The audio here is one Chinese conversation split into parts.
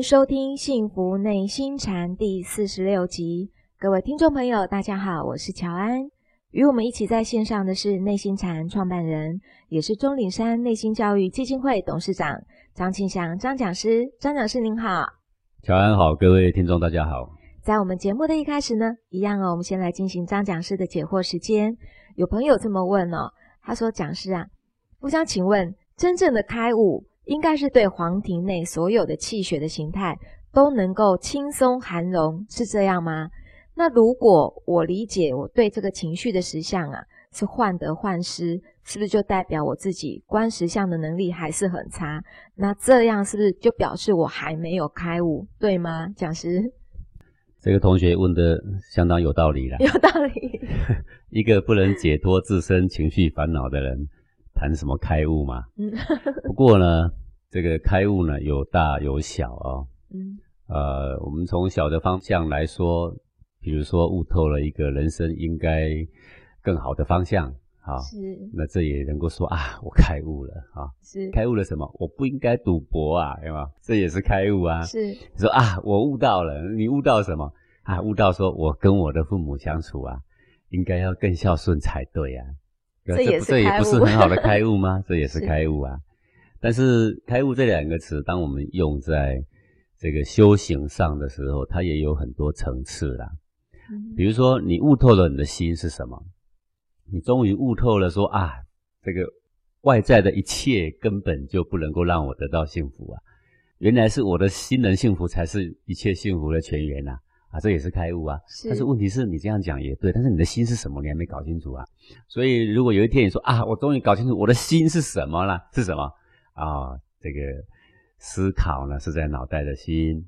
迎收听《幸福内心禅》第四十六集。各位听众朋友，大家好，我是乔安。与我们一起在线上的是内心禅创办人，也是钟岭山内心教育基金会董事长张庆祥张讲师。张讲师您好，乔安好，各位听众大家好。在我们节目的一开始呢，一样哦，我们先来进行张讲师的解惑时间。有朋友这么问哦，他说：“讲师啊，我想请问，真正的开悟，应该是对皇庭内所有的气血的形态都能够轻松涵容，是这样吗？那如果我理解我对这个情绪的实相啊，是患得患失，是不是就代表我自己观实相的能力还是很差？那这样是不是就表示我还没有开悟，对吗？讲师？”这个同学问的相当有道理了，有道理。一个不能解脱自身情绪烦恼的人，谈什么开悟嘛？嗯。不过呢，这个开悟呢有大有小啊。嗯。呃，我们从小的方向来说，比如说悟透了一个人生应该更好的方向，好。是。那这也能够说啊，我开悟了啊。是。开悟了什么？我不应该赌博啊，对吗？这也是开悟啊。是。你说啊，我悟到了，你悟到什么？啊，悟到说，我跟我的父母相处啊，应该要更孝顺才对啊。这也是这也不是很好的开悟吗？这也是开悟啊。但是开悟这两个词，当我们用在这个修行上的时候，它也有很多层次啦。比如说，你悟透了你的心是什么？你终于悟透了，说啊，这个外在的一切根本就不能够让我得到幸福啊。原来是我的心能幸福，才是一切幸福的泉源呐。啊，这也是开悟啊！但是问题是你这样讲也对，但是你的心是什么，你还没搞清楚啊。所以如果有一天你说啊，我终于搞清楚我的心是什么了，是什么啊？这个思考呢是在脑袋的心，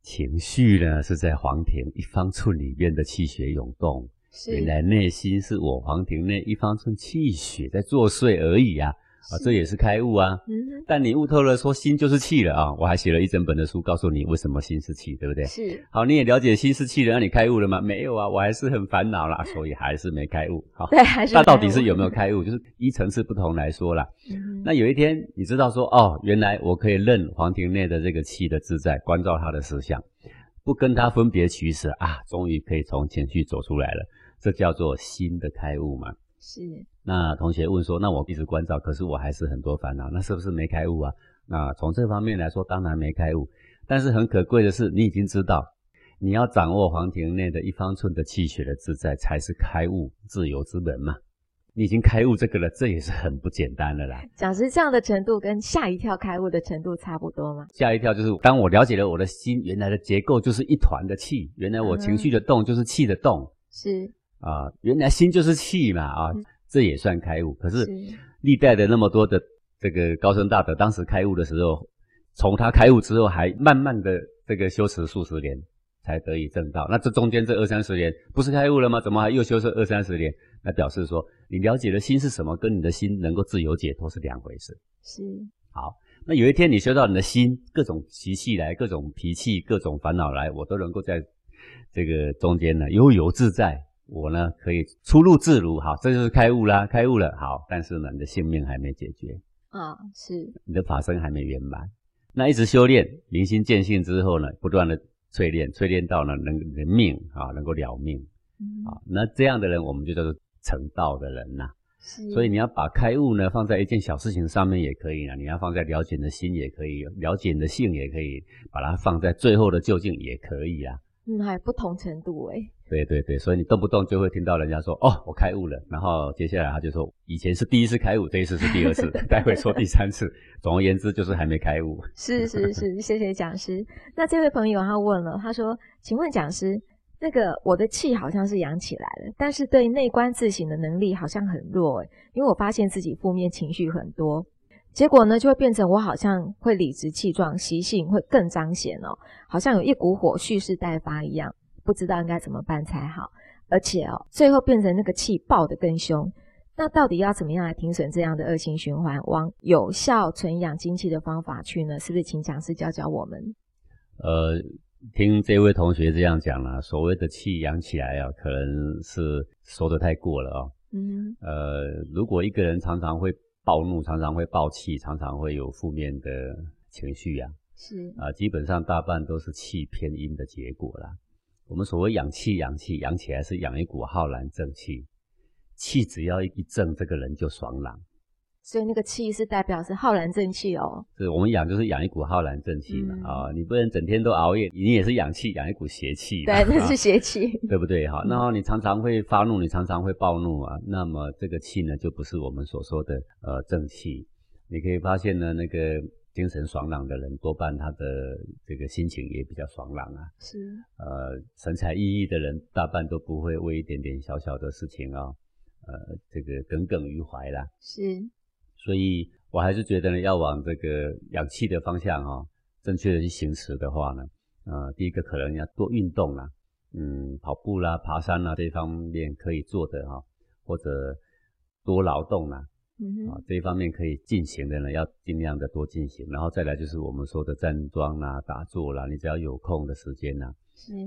情绪呢是在黄庭一方寸里面的气血涌动。原来内心是我黄庭内一方寸气血在作祟而已啊。啊，这也是开悟啊！嗯，但你悟透了，说心就是气了啊！我还写了一整本的书，告诉你为什么心是气，对不对？是。好，你也了解心是气了，那你开悟了吗？没有啊，我还是很烦恼啦，所以还是没开悟。好，对，还是。那到底是有没有开悟？就是依层次不同来说啦。嗯。那有一天你知道说，哦，原来我可以任黄庭内的这个气的自在，关照他的思想，不跟他分别取舍啊，终于可以从情绪走出来了，这叫做心的开悟嘛。是，那同学问说，那我一直关照，可是我还是很多烦恼，那是不是没开悟啊？那从这方面来说，当然没开悟。但是很可贵的是，你已经知道，你要掌握黄庭内的一方寸的气血的自在，才是开悟自由之门嘛。你已经开悟这个了，这也是很不简单的啦。讲师这样的程度，跟吓一跳开悟的程度差不多吗？吓一跳就是当我了解了我的心原来的结构就是一团的气，原来我情绪的动就是气的动，是。啊，原来心就是气嘛，啊，这也算开悟。可是历代的那么多的这个高僧大德，当时开悟的时候，从他开悟之后，还慢慢的这个修持数十年，才得以正道。那这中间这二三十年，不是开悟了吗？怎么还又修持二三十年？那表示说，你了解的心是什么，跟你的心能够自由解脱是两回事。是。好，那有一天你修到你的心，各种习气来，各种脾气，各种烦恼来，我都能够在这个中间呢悠游自在。我呢可以出入自如，好，这就是开悟啦，开悟了，好，但是呢，你的性命还没解决。啊，是，你的法身还没圆满，那一直修炼，明心见性之后呢，不断的淬炼，淬炼到呢能人命啊，能够了命，啊，那这样的人我们就叫做成道的人呐，是，所以你要把开悟呢放在一件小事情上面也可以啊，你要放在了解你的心也可以，了解你的性也可以，把它放在最后的究竟也可以啊。嗯，还不同程度哎。对对对，所以你动不动就会听到人家说：“哦，我开悟了。”然后接下来他就说：“以前是第一次开悟，这一次是第二次，待会说第三次。”总而言之，就是还没开悟。是是是，谢谢讲师。那这位朋友他问了，他说：“请问讲师，那个我的气好像是养起来了，但是对内观自省的能力好像很弱诶，因为我发现自己负面情绪很多。”结果呢，就会变成我好像会理直气壮，习性会更彰显哦，好像有一股火蓄势待发一样，不知道应该怎么办才好。而且哦，最后变成那个气爆得更凶。那到底要怎么样来停损这样的恶性循环，往有效存养精气的方法去呢？是不是请讲师教教我们？呃，听这位同学这样讲了，所谓的气养起来啊，可能是说的太过了啊。嗯，呃，如果一个人常常会暴怒，常常会暴气，常常会有负面的情绪呀，是啊，基本上大半都是气偏阴的结果啦。我们所谓养气，养气养起来是养一股浩然正气，气只要一正，这个人就爽朗。所以那个气是代表是浩然正气哦。是我们养就是养一股浩然正气嘛啊，你不能整天都熬夜，你也是养气，养一股邪气。对，那是邪气，对不对？哈，然后你常常会发怒，你常常会暴怒啊，那么这个气呢，就不是我们所说的呃正气。你可以发现呢，那个精神爽朗的人，多半他的这个心情也比较爽朗啊。是。呃，神采奕奕的人，大半都不会为一点点小小的事情啊，呃，这个耿耿于怀啦。是。所以我还是觉得呢，要往这个氧气的方向哈，正确的去行驶的话呢，呃，第一个可能要多运动啦，嗯，跑步啦、爬山啦这方面可以做的哈，或者多劳动啦，啊，这一方面可以进行的呢，要尽量的多进行。然后再来就是我们说的站桩啦、打坐啦，你只要有空的时间呐，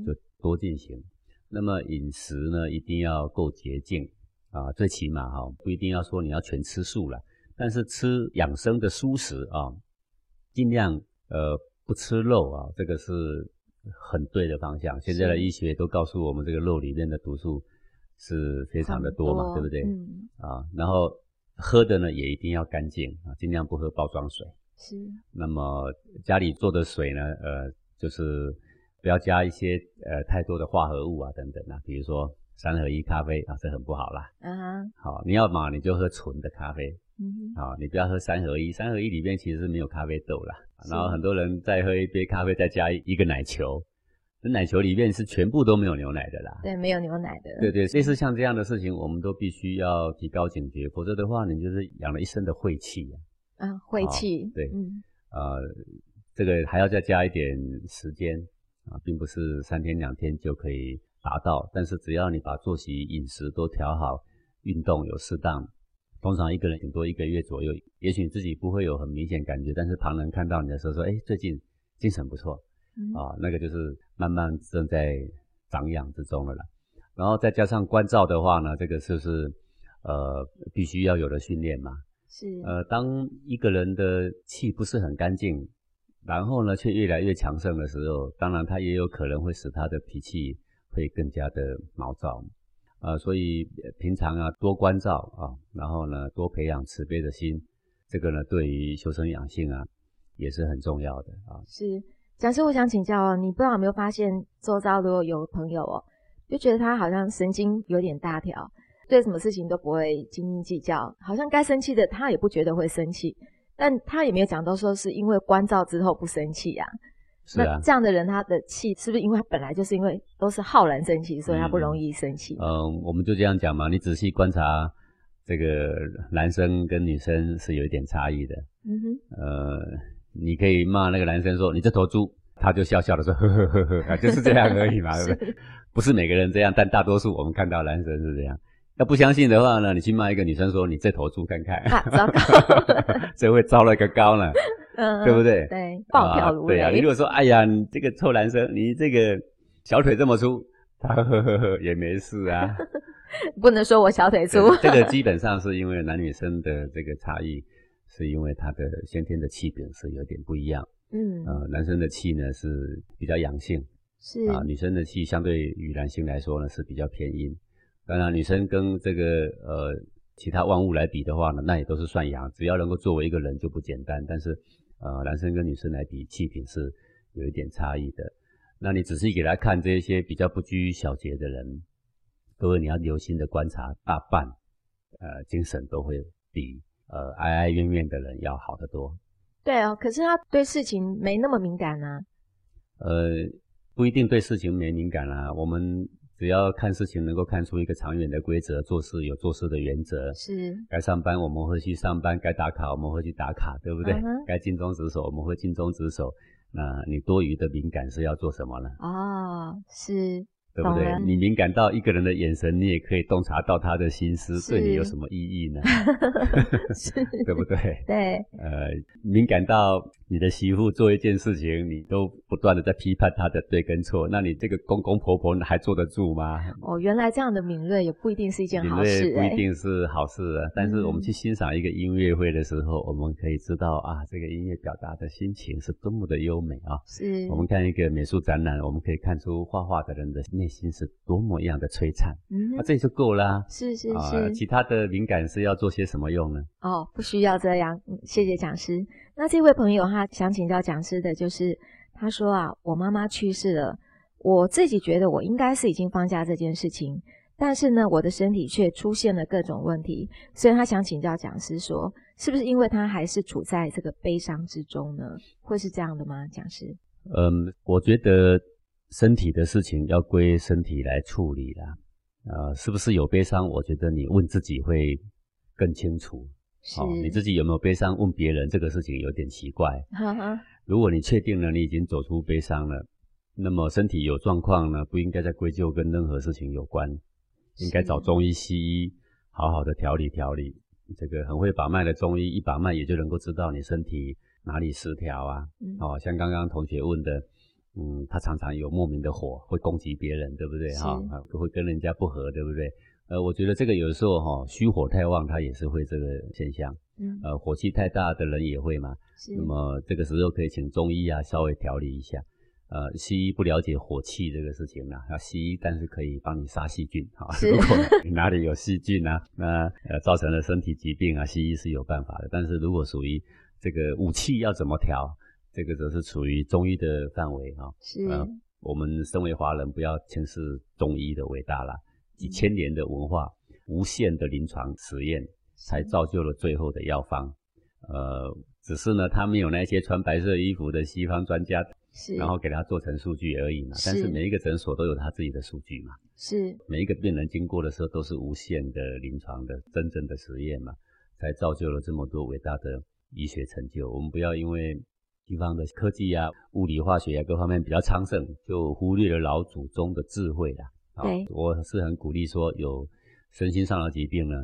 就多进行。那么饮食呢，一定要够洁净啊，最起码哈，不一定要说你要全吃素了。但是吃养生的蔬食啊，尽量呃不吃肉啊，这个是很对的方向。现在的医学都告诉我们，这个肉里面的毒素是非常的多嘛，对不对？嗯。啊，然后喝的呢也一定要干净啊，尽量不喝包装水。是。那么家里做的水呢，呃，就是不要加一些呃太多的化合物啊等等啊，比如说三合一咖啡啊，这很不好啦。嗯。好，你要嘛你就喝纯的咖啡。嗯，好，你不要喝三合一，三合一里面其实是没有咖啡豆啦。然后很多人再喝一杯咖啡，再加一个奶球，那奶球里面是全部都没有牛奶的啦。对，没有牛奶的。对对，类似像这样的事情，我们都必须要提高警觉，否则的话，你就是养了一身的晦气啊。啊，晦气。对，嗯，呃，这个还要再加一点时间啊，并不是三天两天就可以达到，但是只要你把作息、饮食都调好，运动有适当。通常一个人顶多一个月左右，也许你自己不会有很明显感觉，但是旁人看到你的时候说：“哎，最近精神不错啊。”那个就是慢慢正在长养之中了啦。然后再加上关照的话呢，这个就是呃必须要有的训练嘛。是呃，当一个人的气不是很干净，然后呢却越来越强盛的时候，当然他也有可能会使他的脾气会更加的毛躁。啊，所以平常啊多关照啊，然后呢多培养慈悲的心，这个呢对于修身养性啊也是很重要的啊。是，讲师，我想请教哦，你不知道有没有发现，周遭如果有朋友哦，就觉得他好像神经有点大条，对什么事情都不会斤斤计较，好像该生气的他也不觉得会生气，但他也没有讲到说是因为关照之后不生气呀。那这样的人，他的气是不是因为他本来就是因为都是浩然生气，所以他不容易生气？嗯，我们就这样讲嘛。你仔细观察，这个男生跟女生是有一点差异的。嗯哼。呃，你可以骂那个男生说你这头猪，他就笑笑的说呵呵呵呵，啊，就是这样而已嘛，对不对？不是每个人这样，但大多数我们看到男生是这样。要不相信的话呢，你去骂一个女生说你这头猪看看，啊糟糕，这会糟了个高呢。嗯，对不对？对，暴跳如雷。对啊，你如果说，哎呀，你这个臭男生，你这个小腿这么粗，他呵呵呵也没事啊。不能说我小腿粗。这个基本上是因为男女生的这个差异，是因为他的先天的气禀是有点不一样。嗯，呃，男生的气呢是比较阳性，是啊，女生的气相对于男性来说呢是比较偏阴。当然，女生跟这个呃其他万物来比的话呢，那也都是算阳，只要能够作为一个人就不简单。但是。呃，男生跟女生来比，气品是有一点差异的。那你仔细给他看这些比较不拘小节的人，各位你要留心的观察，大半呃精神都会比呃哀哀怨怨的人要好得多。对哦，可是他对事情没那么敏感啊。呃，不一定对事情没敏感啊，我们。只要看事情能够看出一个长远的规则，做事有做事的原则。是。该上班我们会去上班，该打卡我们会去打卡，对不对？该尽忠职守我们会尽忠职守。那你多余的敏感是要做什么呢？哦，是。对不对？你敏感到一个人的眼神，你也可以洞察到他的心思，对你有什么意义呢？对不对？对。呃，敏感到你的媳妇做一件事情，你都不断的在批判她的对跟错，那你这个公公婆婆还坐得住吗？哦，原来这样的敏锐也不一定是一件好事。敏锐不一定是好事啊。但是我们去欣赏一个音乐会的时候，我们可以知道啊，这个音乐表达的心情是多么的优美啊。是。我们看一个美术展览，我们可以看出画画的人的内心是多么样的璀璨。嗯，啊，这就够啦。是是是。其他的灵感是要做些什么用呢？哦，不需要这样。嗯，谢谢讲师。那这位朋友他想请教讲师的，就是他说啊，我妈妈去世了，我自己觉得我应该是已经放下这件事情，但是呢，我的身体却出现了各种问题，所以他想请教讲师说，是不是因为他还是处在这个悲伤之中呢？会是这样的吗？讲师？嗯，我觉得身体的事情要归身体来处理啦。呃，是不是有悲伤？我觉得你问自己会更清楚。哦，你自己有没有悲伤？问别人这个事情有点奇怪。哈哈如果你确定了你已经走出悲伤了，那么身体有状况呢，不应该再归咎跟任何事情有关，应该找中医西医好好的调理调理。这个很会把脉的中医，一把脉也就能够知道你身体哪里失调啊。哦，像刚刚同学问的，嗯，他常常有莫名的火，会攻击别人，对不对？哈，会跟人家不和，对不对？呃，我觉得这个有时候哈，虚火太旺，它也是会这个现象。嗯，呃，火气太大的人也会嘛。是。那么这个时候可以请中医啊，稍微调理一下。呃，西医不了解火气这个事情呢，啊，西医但是可以帮你杀细菌。哈，如果哪里有细菌啊，那呃造成了身体疾病啊，西医是有办法的。但是如果属于这个武器要怎么调，这个则是属于中医的范围哈。是。我们身为华人，不要轻视中医的伟大了。几千年的文化，无限的临床实验，才造就了最后的药方。呃，只是呢，他们有那些穿白色衣服的西方专家，是，然后给他做成数据而已嘛。但是每一个诊所都有他自己的数据嘛。是，每一个病人经过的时候，都是无限的临床的真正的实验嘛，才造就了这么多伟大的医学成就。我们不要因为西方的科技啊、物理、化学啊各方面比较昌盛，就忽略了老祖宗的智慧啦。对，我是很鼓励说，有身心上的疾病呢，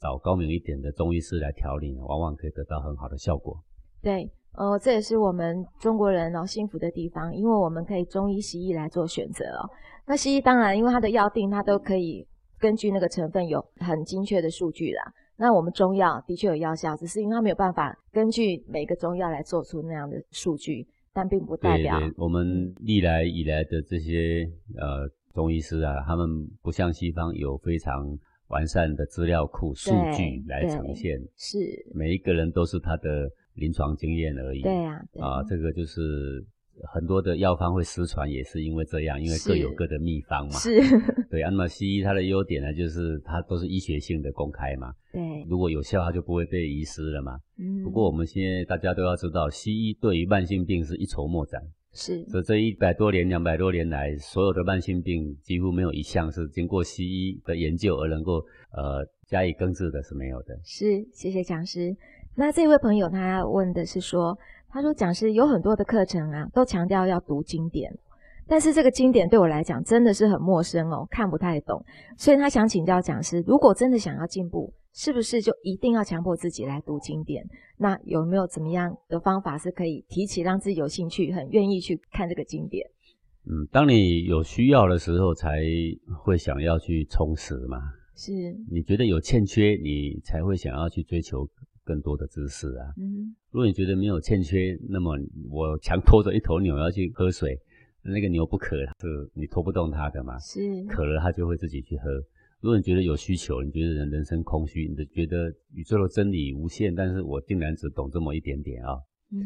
找高明一点的中医师来调理，往往可以得到很好的效果。对，呃，这也是我们中国人哦幸福的地方，因为我们可以中医西医来做选择哦。那西医当然，因为它的药定，它都可以根据那个成分有很精确的数据啦。那我们中药的确有药效，只是因为它没有办法根据每个中药来做出那样的数据，但并不代表我们历来以来的这些呃。中医师啊，他们不像西方有非常完善的资料库、数据来呈现，是每一个人都是他的临床经验而已。对呀，啊，这个就是很多的药方会失传，也是因为这样，因为各有各的秘方嘛。是，对。那么西医它的优点呢，就是它都是医学性的公开嘛。对，如果有效，它就不会被遗失了嘛。嗯。不过我们现在大家都要知道，西医对于慢性病是一筹莫展。是，所以这一百多年、两百多年来，所有的慢性病几乎没有一项是经过西医的研究而能够呃加以根治的，是没有的。是，谢谢讲师。那这位朋友他问的是说，他说讲师有很多的课程啊，都强调要读经典，但是这个经典对我来讲真的是很陌生哦，看不太懂，所以他想请教讲师，如果真的想要进步。是不是就一定要强迫自己来读经典？那有没有怎么样的方法是可以提起让自己有兴趣、很愿意去看这个经典？嗯，当你有需要的时候，才会想要去充实嘛。是，你觉得有欠缺，你才会想要去追求更多的知识啊。嗯，如果你觉得没有欠缺，那么我强拖着一头牛要去喝水，那个牛不渴，是你拖不动它的嘛。是，渴了它就会自己去喝。如果你觉得有需求，你觉得人人生空虚，你觉得宇宙的真理无限，但是我竟然只懂这么一点点啊！嗯，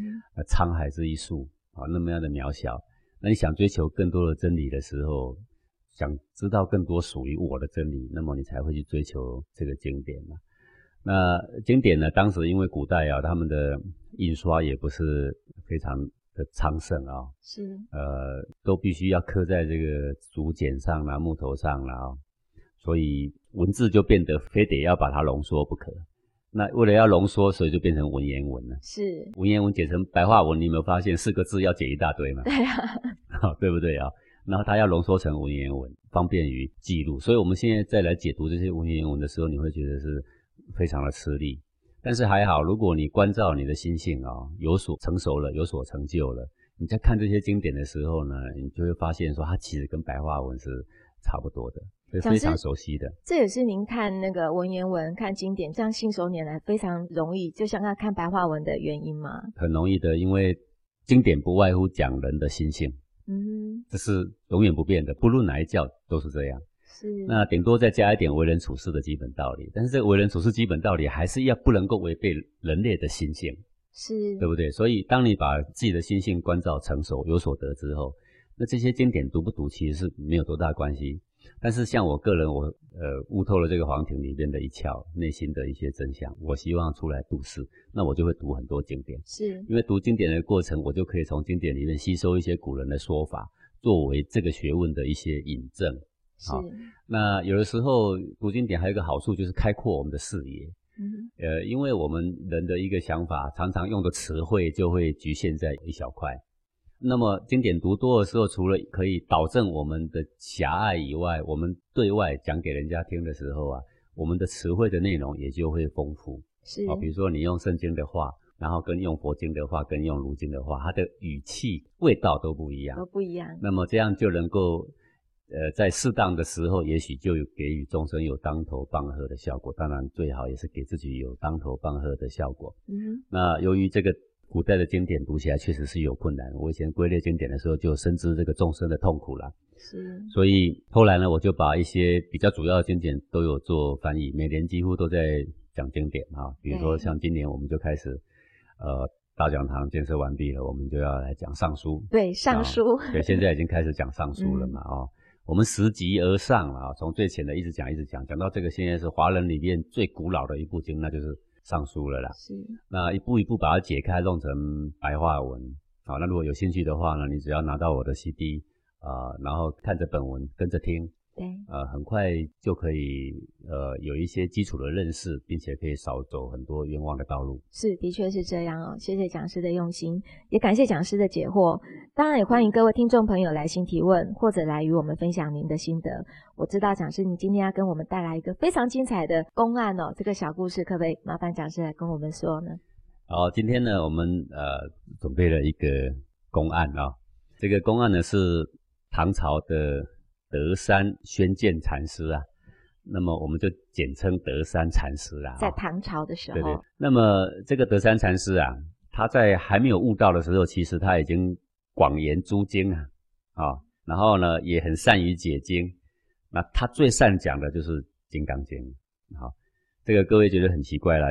沧海之一粟啊，那么样的渺小。那你想追求更多的真理的时候，想知道更多属于我的真理，那么你才会去追求这个经典嘛。那经典呢？当时因为古代啊，他们的印刷也不是非常的昌盛啊，是呃，都必须要刻在这个竹简上啦、木头上啦啊。所以文字就变得非得要把它浓缩不可。那为了要浓缩，所以就变成文言文了。是文言文解成白话文，你有没有发现四个字要解一大堆嘛？对啊，对不对啊？然后它要浓缩成文言文，方便于记录。所以我们现在再来解读这些文言文的时候，你会觉得是非常的吃力。但是还好，如果你关照你的心性啊，有所成熟了，有所成就了，你在看这些经典的时候呢，你就会发现说，它其实跟白话文是差不多的，非常熟悉的。这也是您看那个文言文、看经典这样信手拈来，非常容易，就像他看白话文的原因吗？很容易的，因为经典不外乎讲人的心性，嗯，这是永远不变的，不论哪一教都是这样。那顶多再加一点为人处事的基本道理，但是这个为人处事基本道理还是要不能够违背人类的心性，是对不对？所以当你把自己的心性关照成熟、有所得之后，那这些经典读不读其实是没有多大关系。但是像我个人，我呃悟透了这个黄庭里面的一窍，内心的一些真相，我希望出来度世，那我就会读很多经典，是因为读经典的过程，我就可以从经典里面吸收一些古人的说法，作为这个学问的一些引证。好，那有的时候读经典还有一个好处，就是开阔我们的视野。嗯，呃，因为我们人的一个想法，常常用的词汇就会局限在一小块。那么经典读多的时候，除了可以导正我们的狭隘以外，我们对外讲给人家听的时候啊，我们的词汇的内容也就会丰富。是啊，比如说你用圣经的话，然后跟用佛经的话，跟用儒经的话，它的语气、味道都不一样，都不一样。那么这样就能够。呃，在适当的时候，也许就给予众生有当头棒喝的效果。当然，最好也是给自己有当头棒喝的效果。嗯，那由于这个古代的经典读起来确实是有困难，我以前归类经典的时候就深知这个众生的痛苦了。是，所以后来呢，我就把一些比较主要的经典都有做翻译，每年几乎都在讲经典啊。比如说像今年我们就开始，呃，大讲堂建设完毕了，我们就要来讲尚书。对，尚书。对，现在已经开始讲尚书了嘛，哦。我们拾级而上啊，从最浅的一直讲一直讲，讲到这个现在是华人里面最古老的一部经，那就是《尚书》了啦。是。那一步一步把它解开，弄成白话文。好，那如果有兴趣的话呢，你只要拿到我的 CD 啊，然后看着本文跟着听。对，呃，很快就可以呃有一些基础的认识，并且可以少走很多冤枉的道路。是，的确是这样哦。谢谢讲师的用心，也感谢讲师的解惑。当然，也欢迎各位听众朋友来信提问，或者来与我们分享您的心得。我知道讲师你今天要跟我们带来一个非常精彩的公案哦，这个小故事可不可以麻烦讲师来跟我们说呢？好，今天呢，我们呃准备了一个公案啊，这个公案呢是唐朝的。德山宣鉴禅师啊，那么我们就简称德山禅师啊。在唐朝的时候，对对。那么这个德山禅师啊，他在还没有悟道的时候，其实他已经广言诸经啊，啊，然后呢也很善于解经。那他最善讲的就是《金刚经》。好，这个各位觉得很奇怪了，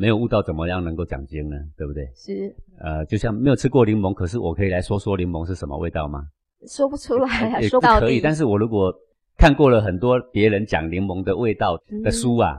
没有悟道怎么样能够讲经呢？对不对？是。呃，就像没有吃过柠檬，可是我可以来说说柠檬是什么味道吗？说不出来，说不可以。但是我如果看过了很多别人讲柠檬的味道的书啊，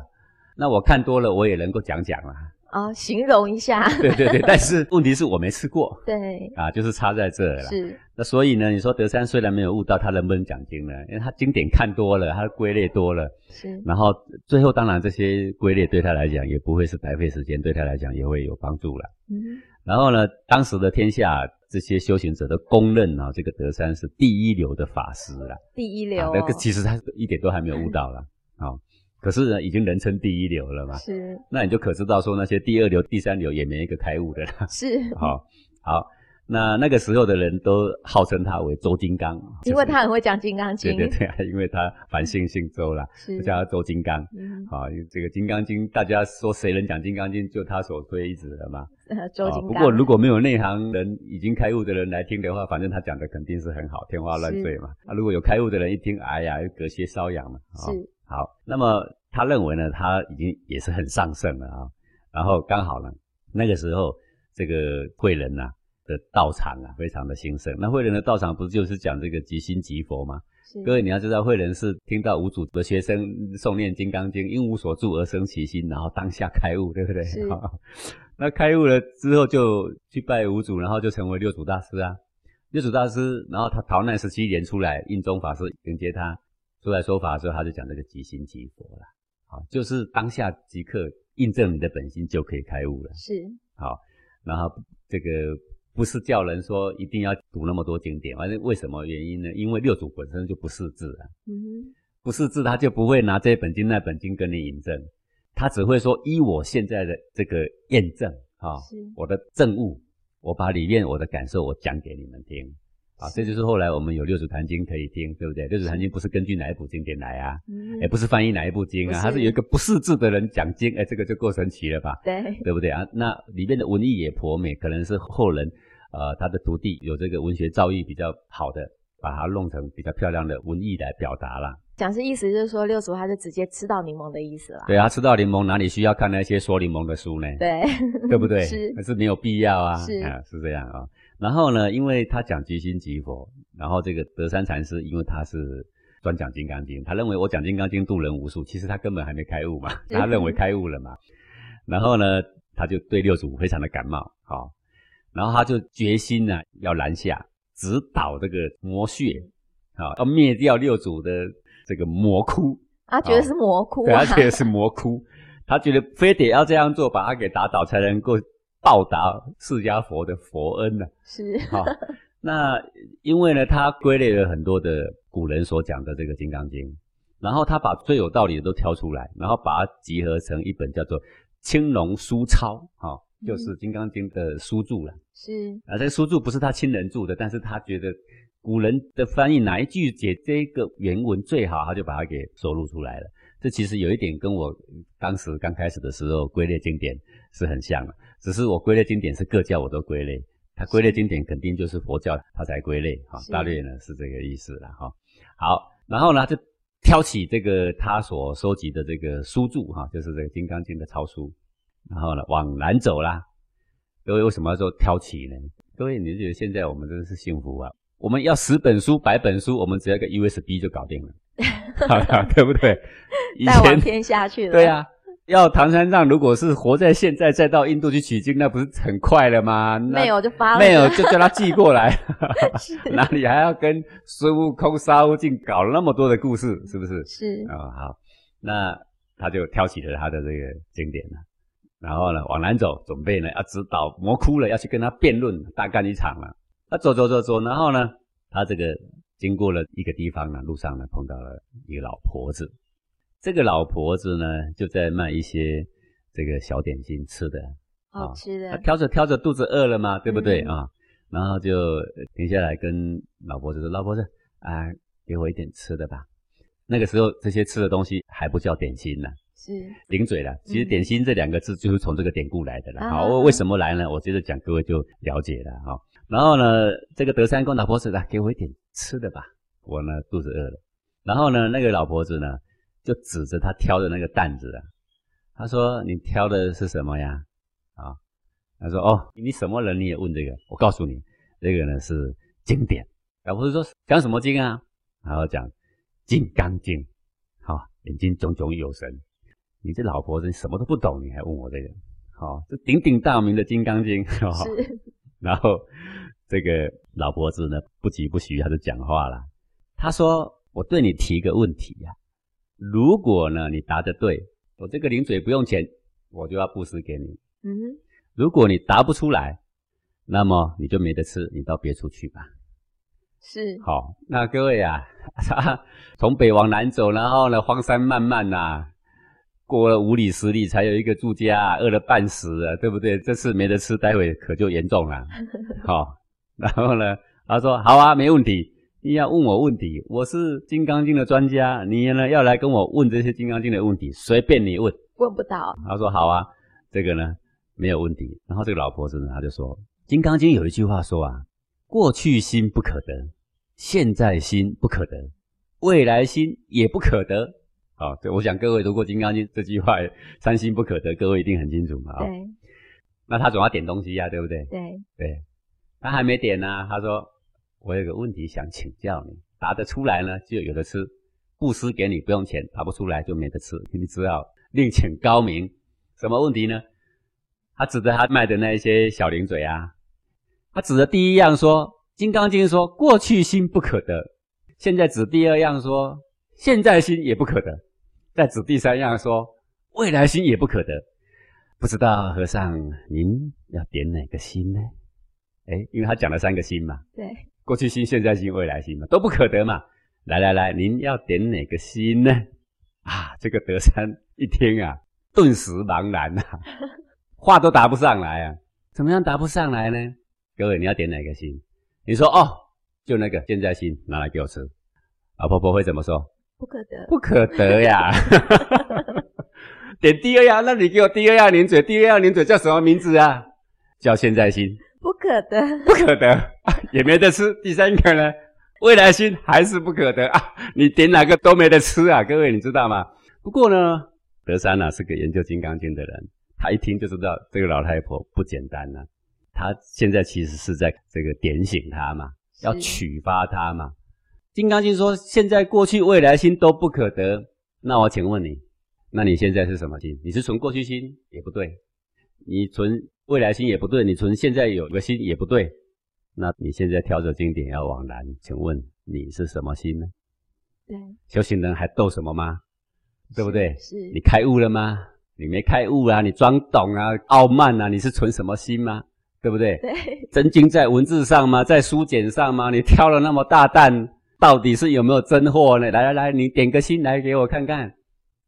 那我看多了，我也能够讲讲了。哦，形容一下。对 对对，但是问题是我没吃过。对。啊，就是差在这了。是。那所以呢，你说德山虽然没有悟到，他能不能讲经呢？因为他经典看多了，他的归类多了。是。然后最后，当然这些归类对他来讲也不会是白费时间，对他来讲也会有帮助了。嗯。然后呢，当时的天下。这些修行者都公认啊，这个德山是第一流的法师啦。第一流，那个其实他一点都还没有悟到啦。啊。可是呢，已经人称第一流了嘛。是。那你就可知道说，那些第二流、第三流也没一个开悟的啦。是。好，好，那那个时候的人都号称他为周金刚，因为他很会讲《金刚经》。对对对，因为他反姓姓周啦，叫他周金刚。嗯。好，这个《金刚经》，大家说谁能讲《金刚经》，就他所推一指的嘛。周金刚。不过如果没有内行人已经开悟的人来听的话，反正他讲的肯定是很好，天花乱坠嘛。啊，如果有开悟的人一听，哎呀，又隔靴搔痒嘛。是。好，那么他认为呢，他已经也是很上圣了啊。然后刚好呢，那个时候这个贵人呐的道场啊，非常的兴盛。那慧人的道场不是就是讲这个即心即佛吗？各位你要知道，慧人是听到五祖的学生诵念《金刚经》，因无所住而生其心，然后当下开悟，对不对？是。那开悟了之后，就去拜五祖，然后就成为六祖大师啊。六祖大师，然后他逃难十七年出来，印宗法师迎接他出来说法的时候，他就讲这个即心即佛了。好，就是当下即刻印证你的本心，就可以开悟了。是。好，然后这个不是叫人说一定要读那么多经典，反正为什么原因呢？因为六祖本身就不识字啊，嗯，不识字他就不会拿这本经那本经跟你引证，他只会说依我现在的这个验证啊，我的证悟，我把里面我的感受我讲给你们听。啊，这就是后来我们有六祖坛经可以听，对不对？六祖坛经不是根据哪一部经典来啊，也不是翻译哪一部经啊，它是有一个不识字的人讲经，哎，这个就够神奇了吧？对，对不对啊？那里面的文艺也颇美，可能是后人，呃，他的徒弟有这个文学造诣比较好的，把它弄成比较漂亮的文艺来表达啦。讲是意思就是说，六祖他就直接吃到柠檬的意思啦。对啊，吃到柠檬哪里需要看那些说柠檬的书呢？对，对不对？是，那是没有必要啊，是啊，是这样啊。然后呢，因为他讲即心即佛，然后这个德山禅师，因为他是专讲《金刚经》，他认为我讲《金刚经》度人无数，其实他根本还没开悟嘛，他认为开悟了嘛。然后呢，他就对六祖非常的感冒，好，然后他就决心呢要南下，直捣这个魔穴，啊，要灭掉六祖的这个魔窟。他觉得是魔窟，对，他觉得是魔窟，他觉得非得要这样做，把他给打倒才能够。报答释迦佛的佛恩呢？是好，那因为呢，他归类了很多的古人所讲的这个《金刚经》，然后他把最有道理的都挑出来，然后把它集合成一本叫做《青龙书钞》，哈，就是《金刚经》的书注了。是啊，这个书注不是他亲人注的，但是他觉得古人的翻译哪一句解这个原文最好，他就把它给收录出来了。这其实有一点跟我当时刚开始的时候归类经典是很像的。只是我归类经典是各教我都归类，他归类经典肯定就是佛教他才归类哈，大略呢是这个意思了哈。好，然后呢就挑起这个他所收集的这个书注哈，就是这个《金刚经》的抄书，然后呢往南走啦。各位为什么要说挑起呢？各位你觉得现在我们真的是幸福啊？我们要十本书、百本书，我们只要个 USB 就搞定了，对不对？带往天下去了。对啊。要唐三藏如果是活在现在，再到印度去取经，那不是很快了吗？没有就发了，没有就叫他寄过来，哪里还要跟孙悟空、沙悟净搞了那么多的故事，是不是？是啊，好，那他就挑起了他的这个经典了，然后呢往南走，准备呢要指导魔窟了，要去跟他辩论，大干一场了。他走走走走，然后呢，他这个经过了一个地方呢，路上呢碰到了一个老婆子。这个老婆子呢，就在卖一些这个小点心吃的，好吃的。挑着挑着，肚子饿了嘛，对不对啊？然后就停下来跟老婆子说：“老婆子啊，给我一点吃的吧。”那个时候，这些吃的东西还不叫点心呢，是顶嘴了。其实“点心”这两个字就是从这个典故来的了。好，为什么来呢？我接着讲，各位就了解了哈。然后呢，这个德山公老婆子来，给我一点吃的吧，我呢肚子饿了。然后呢，那个老婆子呢？就指着他挑的那个担子啊，他说：“你挑的是什么呀？”啊，他说：“哦，你什么人你也问这个？我告诉你，这个呢是经典。老婆子说讲什么经啊？然后讲《金刚经》。好，眼睛炯炯有神。你这老婆子什么都不懂，你还问我这个？好，这鼎鼎大名的《金刚经》。是。然后这个老婆子呢，不急不徐，他就讲话了。他说：“我对你提个问题呀。”如果呢，你答得对，我这个零嘴不用钱，我就要布施给你。嗯，如果你答不出来，那么你就没得吃，你到别处去吧。是，好，那各位啊，从北往南走，然后呢，荒山漫漫呐，过了五里十里才有一个住家，饿了半死啊，对不对？这次没得吃，待会可就严重了。好，然后呢，他说好啊，没问题。你要问我问题，我是《金刚经》的专家，你呢要来跟我问这些《金刚经》的问题，随便你问，问不到。他说好啊，这个呢没有问题。然后这个老婆子呢，他就说，《金刚经》有一句话说啊，过去心不可得，现在心不可得，未来心也不可得。好，对我想各位读过《金刚经》这句话，三心不可得，各位一定很清楚嘛。对。那他总要点东西呀，对不对？对。对。他还没点呢，他说。我有个问题想请教你，答得出来呢就有的吃，布施给你不用钱，答不出来就没得吃，你只好另请高明。什么问题呢？他指着他卖的那一些小零嘴啊，他指着第一样说《金刚经》说过去心不可得，现在指第二样说现在心也不可得，再指第三样说未来心也不可得。不知道和尚您要点哪个心呢？哎，因为他讲了三个心嘛，对，过去心、现在心、未来心嘛，都不可得嘛。来来来，您要点哪个心呢？啊，这个德山一听啊，顿时茫然呐，话都答不上来啊。怎么样答不上来呢？各位，你要点哪个心？你说哦，就那个现在心，拿来给我吃。老婆婆会怎么说？不可得，不可得呀。点第二样，那你给我第二样零嘴，第二样零嘴叫什么名字啊？叫现在心，不可得，不可得，也没得吃。第三个呢，未来心还是不可得啊！你点哪个都没得吃啊！各位你知道吗？不过呢，德山呢是个研究《金刚经》的人，他一听就知道这个老太婆不简单了。他现在其实是在这个点醒他嘛，要启发他嘛。《金刚经》说现在、过去、未来心都不可得。那我请问你，那你现在是什么心？你是存过去心也不对，你存。未来心也不对，你存现在有个心也不对，那你现在挑着经典要往南，请问你是什么心呢？对，修行人还斗什么吗？对不对？是你开悟了吗？你没开悟啊，你装懂啊，傲慢啊，你是存什么心吗？对不对？对，真经在文字上吗？在书简上吗？你挑了那么大担，到底是有没有真货呢？来来来，你点个心来给我看看。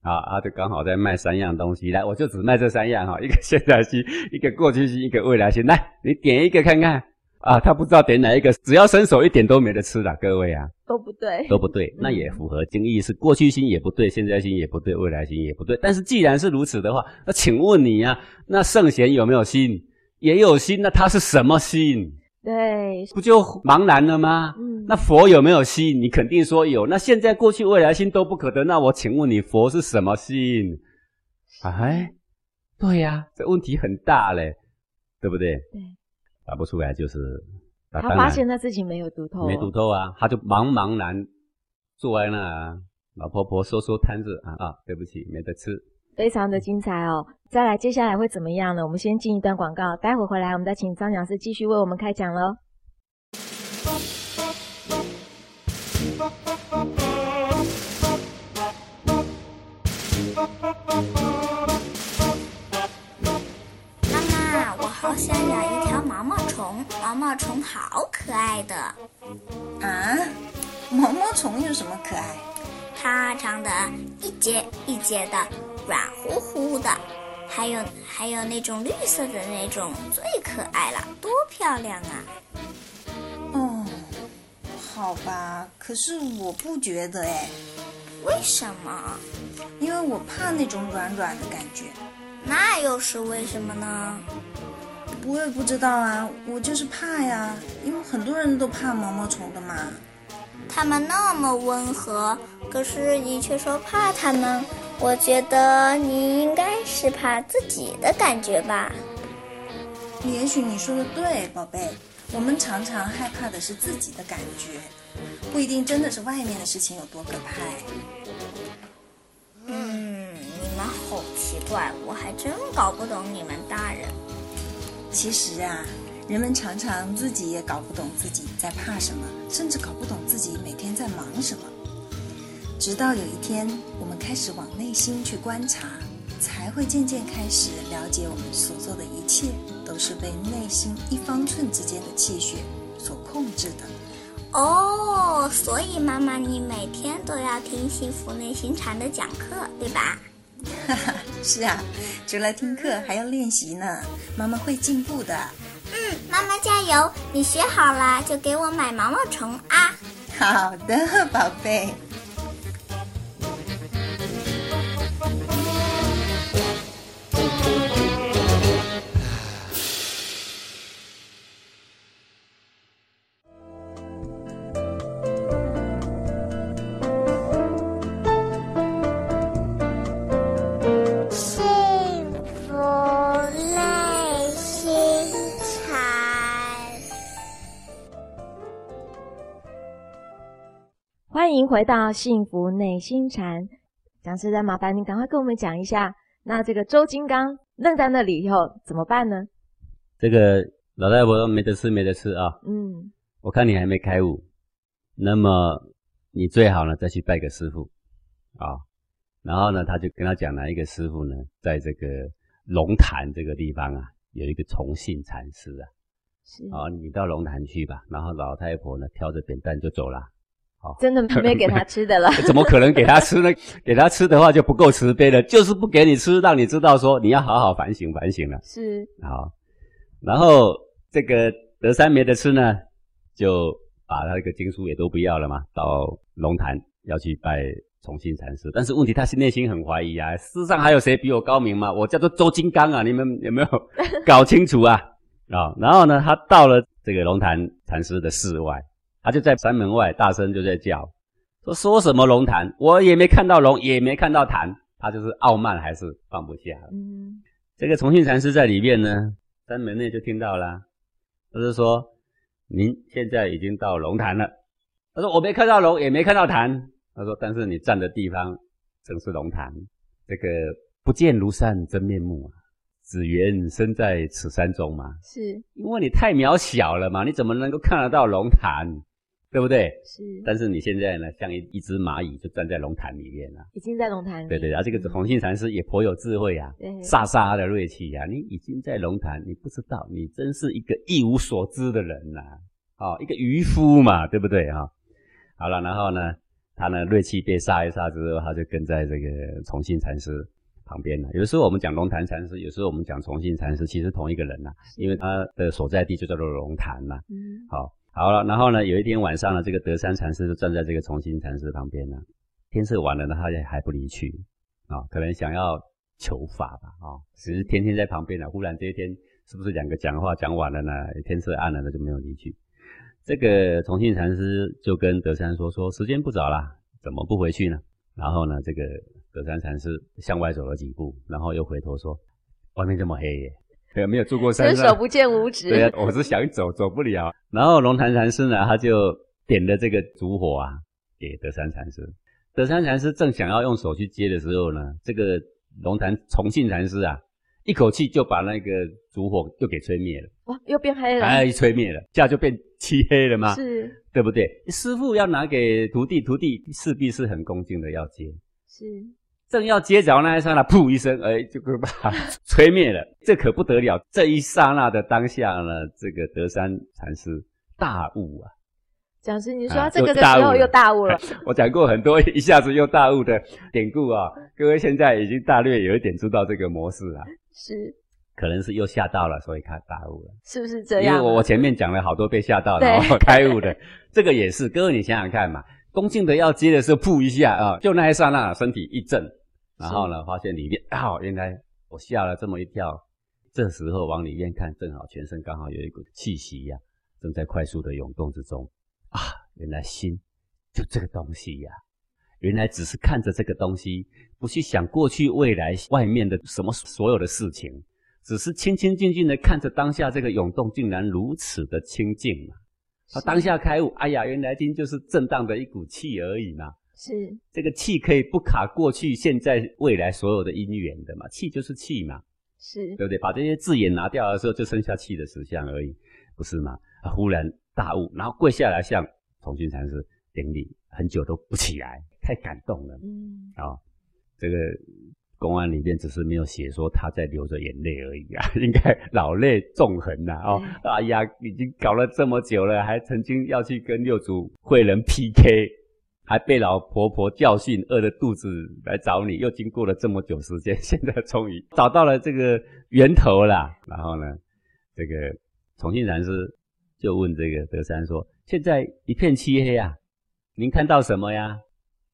啊，他就刚好在卖三样东西，来，我就只卖这三样哈，一个现在心，一个过去心，一个未来心，来，你点一个看看。啊，他不知道点哪一个，只要伸手一点都没得吃了，各位啊，都不对，都不对，那也符合经义，是过去心也不对，现在心也不对，未来心也不对。但是既然是如此的话，那请问你啊，那圣贤有没有心？也有心，那他是什么心？对，不就茫然了吗？嗯，那佛有没有心？你肯定说有。那现在、过去、未来心都不可得。那我请问你，佛是什么心？哎，对呀，这问题很大嘞，对不对？对，答不出来就是。他发现他自己没有读透，没读透啊，他就茫茫然坐在那，老婆婆收收摊子啊啊，对不起，没得吃。非常的精彩哦！再来，接下来会怎么样呢？我们先进一段广告，待会回来我们再请张讲师继续为我们开讲喽。妈妈，我好想养一条毛毛虫，毛毛虫好可爱的。啊，毛毛虫有什么可爱？它长得一节一节的。软乎乎的，还有还有那种绿色的那种最可爱了，多漂亮啊！哦，好吧，可是我不觉得哎。为什么？因为我怕那种软软的感觉。那又是为什么呢？我也不知道啊，我就是怕呀，因为很多人都怕毛毛虫的嘛。它们那么温和，可是你却说怕它们。我觉得你应该是怕自己的感觉吧。也许你说的对，宝贝。我们常常害怕的是自己的感觉，不一定真的是外面的事情有多可怕。嗯，你们好奇怪，我还真搞不懂你们大人。其实啊，人们常常自己也搞不懂自己在怕什么，甚至搞不懂自己每天在忙什么。直到有一天，我们开始往内心去观察，才会渐渐开始了解，我们所做的一切都是被内心一方寸之间的气血所控制的。哦，所以妈妈，你每天都要听幸福内心禅的讲课，对吧？哈哈，是啊，除了听课，还要练习呢。妈妈会进步的。嗯，妈妈加油！你学好了就给我买毛毛虫啊。好的，宝贝。回到幸福内心禅，讲师再麻烦你赶快跟我们讲一下，那这个周金刚愣在那里以后怎么办呢？这个老太婆没得吃，没得吃啊。嗯，我看你还没开悟，那么你最好呢再去拜个师傅啊。然后呢，他就跟他讲了一个师傅呢，在这个龙潭这个地方啊，有一个崇信禅师啊，是啊，你到龙潭去吧。然后老太婆呢，挑着扁担就走了。好，真的没给他吃的了。怎么可能给他吃呢？给他吃的话就不够慈悲了，就是不给你吃，让你知道说你要好好反省反省了。是，好，然后这个德三没得吃呢，就把他那个经书也都不要了嘛，到龙潭要去拜重庆禅师。但是问题他是内心很怀疑啊，世上还有谁比我高明吗？我叫做周金刚啊，你们 有没有搞清楚啊？啊，然后呢，他到了这个龙潭禅师的室外。他就在山门外大声就在叫，说说什么龙潭，我也没看到龙，也没看到潭，他就是傲慢还是放不下。嗯，这个重庆禅师在里面呢，山门内就听到了，他就说您现在已经到龙潭了。他说我没看到龙，也没看到潭。他说但是你站的地方正是龙潭，这个不见庐山真面目啊。只缘身在此山中嘛，是因为你太渺小了嘛，你怎么能够看得到龙潭？对不对？是，但是你现在呢，像一一只蚂蚁就站在龙潭里面了，已经在龙潭里。对对，然后这个弘信禅师也颇有智慧啊，飒飒的锐气啊。你已经在龙潭，你不知道，你真是一个一无所知的人呐，哦，一个渔夫嘛，对不对哈？好了，然后呢，他呢锐气被煞一煞之后，他就跟在这个重信禅师旁边了。有的时候我们讲龙潭禅师，有时候我们讲重信禅师，其实同一个人呐，因为他的所在地就叫做龙潭嘛。嗯，好。好了，然后呢，有一天晚上呢，这个德山禅师就站在这个重新禅师旁边呢。天色晚了呢，他也还不离去啊，可能想要求法吧啊。只是天天在旁边呢，忽然这一天是不是两个讲话讲晚了呢？天色暗了，他就没有离去。这个重庆禅师就跟德山说：“说时间不早了，怎么不回去呢？”然后呢，这个德山禅师向外走了几步，然后又回头说：“外面这么黑。”对，没有住过山，伸手不见五指。对啊，我是想走，走不了。然后龙潭禅师呢，他就点了这个烛火啊，给德山禅师。德山禅师正想要用手去接的时候呢，这个龙潭重庆禅师啊，一口气就把那个烛火又给吹灭了。哇，又变黑了。哎，吹灭了，这样就变漆黑了吗？是，对不对？师傅要拿给徒弟，徒弟势必是很恭敬的要接。是。正要接着那一刹那，噗一声，哎，就把它吹灭了。这可不得了！这一刹那的当下呢，这个德山禅师大悟啊！讲师，你说这个的时候又大悟了。我讲过很多一下子又大悟的典故啊，各位现在已经大略有一点知道这个模式了。是，可能是又吓到了，所以他大悟了，是不是这样？因为我我前面讲了好多被吓到然后开悟的，这个也是。各位你想想看嘛，恭敬的要接的时候，噗一下啊，就那一刹那，身体一震。然后呢，发现里面啊，原来我吓了这么一跳。这时候往里面看，正好全身刚好有一股气息呀，正在快速的涌动之中。啊，原来心就这个东西呀，原来只是看着这个东西，不去想过去未来外面的什么所有的事情，只是清清静静的看着当下这个涌动，竟然如此的清净嘛。他当下开悟，哎呀，原来心就是震荡的一股气而已嘛。是这个气可以不卡过去、现在、未来所有的因缘的嘛？气就是气嘛，是对不对？把这些字眼拿掉的时候，就剩下气的实相而已，不是吗？他忽然大悟，然后跪下来向重庆禅师顶礼，很久都不起来，太感动了。嗯，啊，这个公安里面只是没有写说他在流着眼泪而已啊，应该老泪纵横呐。哦，哎呀，已经搞了这么久了，还曾经要去跟六祖慧能 PK。还被老婆婆教训，饿着肚子来找你，又经过了这么久时间，现在终于 找到了这个源头了。然后呢，这个重庆禅师就问这个德山说：“现在一片漆黑啊，您看到什么呀？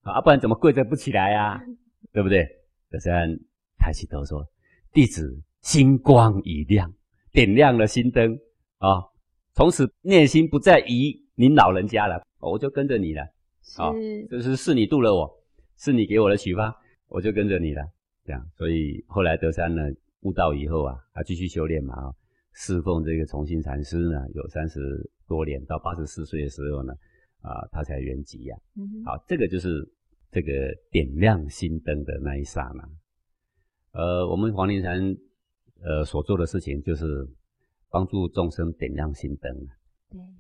啊，不然怎么跪着不起来呀？对不对？”德山抬起头说：“弟子心光已亮，点亮了心灯啊，从此内心不再疑您老人家了，我就跟着你了。”啊，就是是你渡了我，是你给我的启发，我就跟着你了。这样，所以后来德山呢悟道以后啊，他继续修炼嘛啊，侍奉这个重新禅师呢有三十多年，到八十四岁的时候呢啊，他才圆寂呀。好，这个就是这个点亮心灯的那一刹那。呃，我们黄庭禅呃所做的事情就是帮助众生点亮心灯。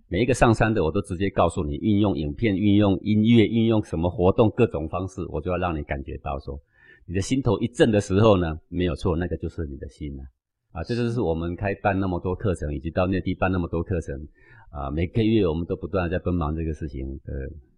每一个上山的，我都直接告诉你，运用影片、运用音乐、运用什么活动，各种方式，我就要让你感觉到说，你的心头一震的时候呢，没有错，那个就是你的心啊。啊，这就是我们开办那么多课程，以及到内地办那么多课程，啊，每个月我们都不断在奔忙这个事情的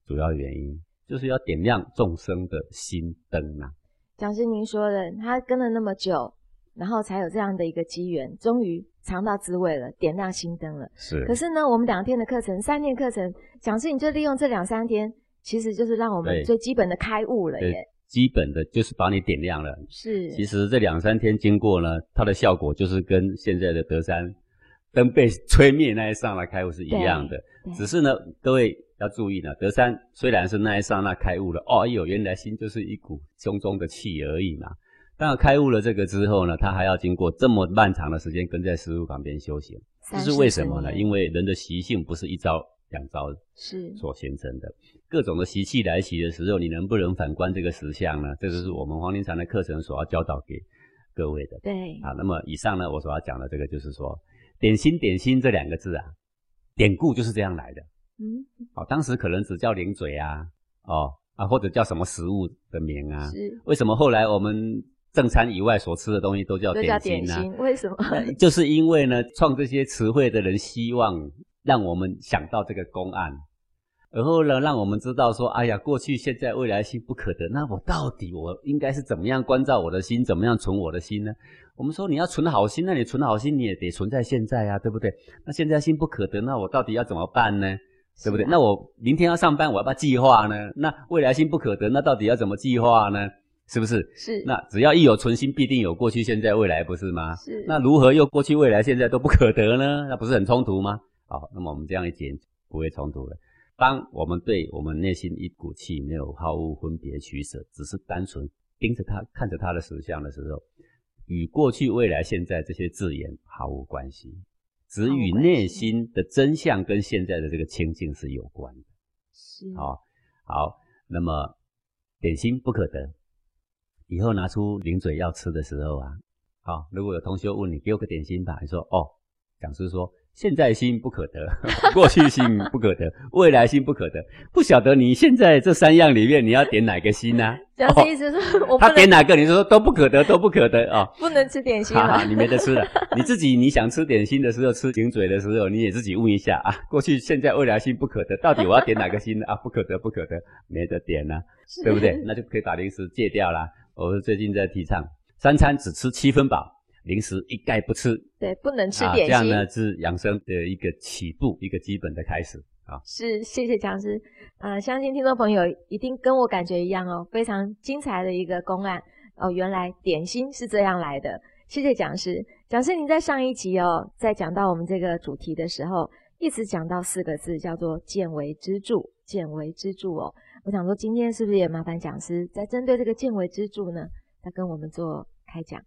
主要原因，就是要点亮众生的心灯啊。讲师您说的，他跟了那么久，然后才有这样的一个机缘，终于尝到滋味了，点亮心灯了。是。可是呢，我们两天的课程，三天课程，讲师你就利用这两三天，其实就是让我们最基本的开悟了耶。基本的就是把你点亮了。是。其实这两三天经过呢，它的效果就是跟现在的德山 灯被吹灭那一刹那开悟是一样的。只是呢，各位要注意呢，德山虽然是那一刹那开悟了，哦，哎呦，原来心就是一股胸中的气而已嘛。当然开悟了这个之后呢，他还要经过这么漫长的时间跟在师傅旁边修行。这是为什么呢？因为人的习性不是一朝两朝是所形成的。各种的习气来袭的时候，你能不能反观这个实相呢？这就是我们黄庭禅的课程所要教导给各位的。对啊，那么以上呢，我所要讲的这个就是说，点心点心这两个字啊，典故就是这样来的。嗯，哦，当时可能只叫零嘴啊，哦啊，或者叫什么食物的名啊。是。为什么后来我们正餐以外所吃的东西都叫点心呢？为什么？就是因为呢，创这些词汇的人希望让我们想到这个公案。然后呢，让我们知道说，哎呀，过去、现在、未来心不可得。那我到底我应该是怎么样关照我的心，怎么样存我的心呢？我们说你要存好心，那你存好心，你也得存在现在啊，对不对？那现在心不可得，那我到底要怎么办呢？对不对？那我明天要上班，我要不要计划呢？那未来心不可得，那到底要怎么计划呢？是不是？是。那只要一有存心，必定有过去、现在、未来，不是吗？是。那如何又过去、未来、现在都不可得呢？那不是很冲突吗？好，那么我们这样一解，不会冲突了。当我们对我们内心一股气没有好恶分别取舍，只是单纯盯着他看着他的实相的时候，与过去、未来、现在这些字眼毫无关系，只与内心的真相跟现在的这个清净是有关的。是，好，好，那么点心不可得，以后拿出零嘴要吃的时候啊，好，如果有同学问你，给我个点心吧，你说哦，讲师说。现在心不可得，过去心不可得，未来心不可得。不晓得你现在这三样里面，你要点哪个心呢？讲师意思是，我他点哪个，你说都不可得，都不可得啊！不能吃点心了，你没得吃了。你自己你想吃点心的时候，吃零嘴的时候，你也自己问一下啊。过去、现在、未来心不可得，到底我要点哪个心呢？啊，不可得，不可得，没得点呢，对不对？那就可以把零食戒掉啦。我最近在提倡三餐只吃七分饱。零食一概不吃，对，不能吃点心。这样呢是养生的一个起步，一个基本的开始啊。是，谢谢讲师。呃，相信听众朋友一定跟我感觉一样哦，非常精彩的一个公案哦。原来点心是这样来的。谢谢讲师。讲师，您在上一集哦，在讲到我们这个主题的时候，一直讲到四个字，叫做见为支柱，见为支柱哦。我想说，今天是不是也麻烦讲师在针对这个见为支柱呢，再跟我们做开讲？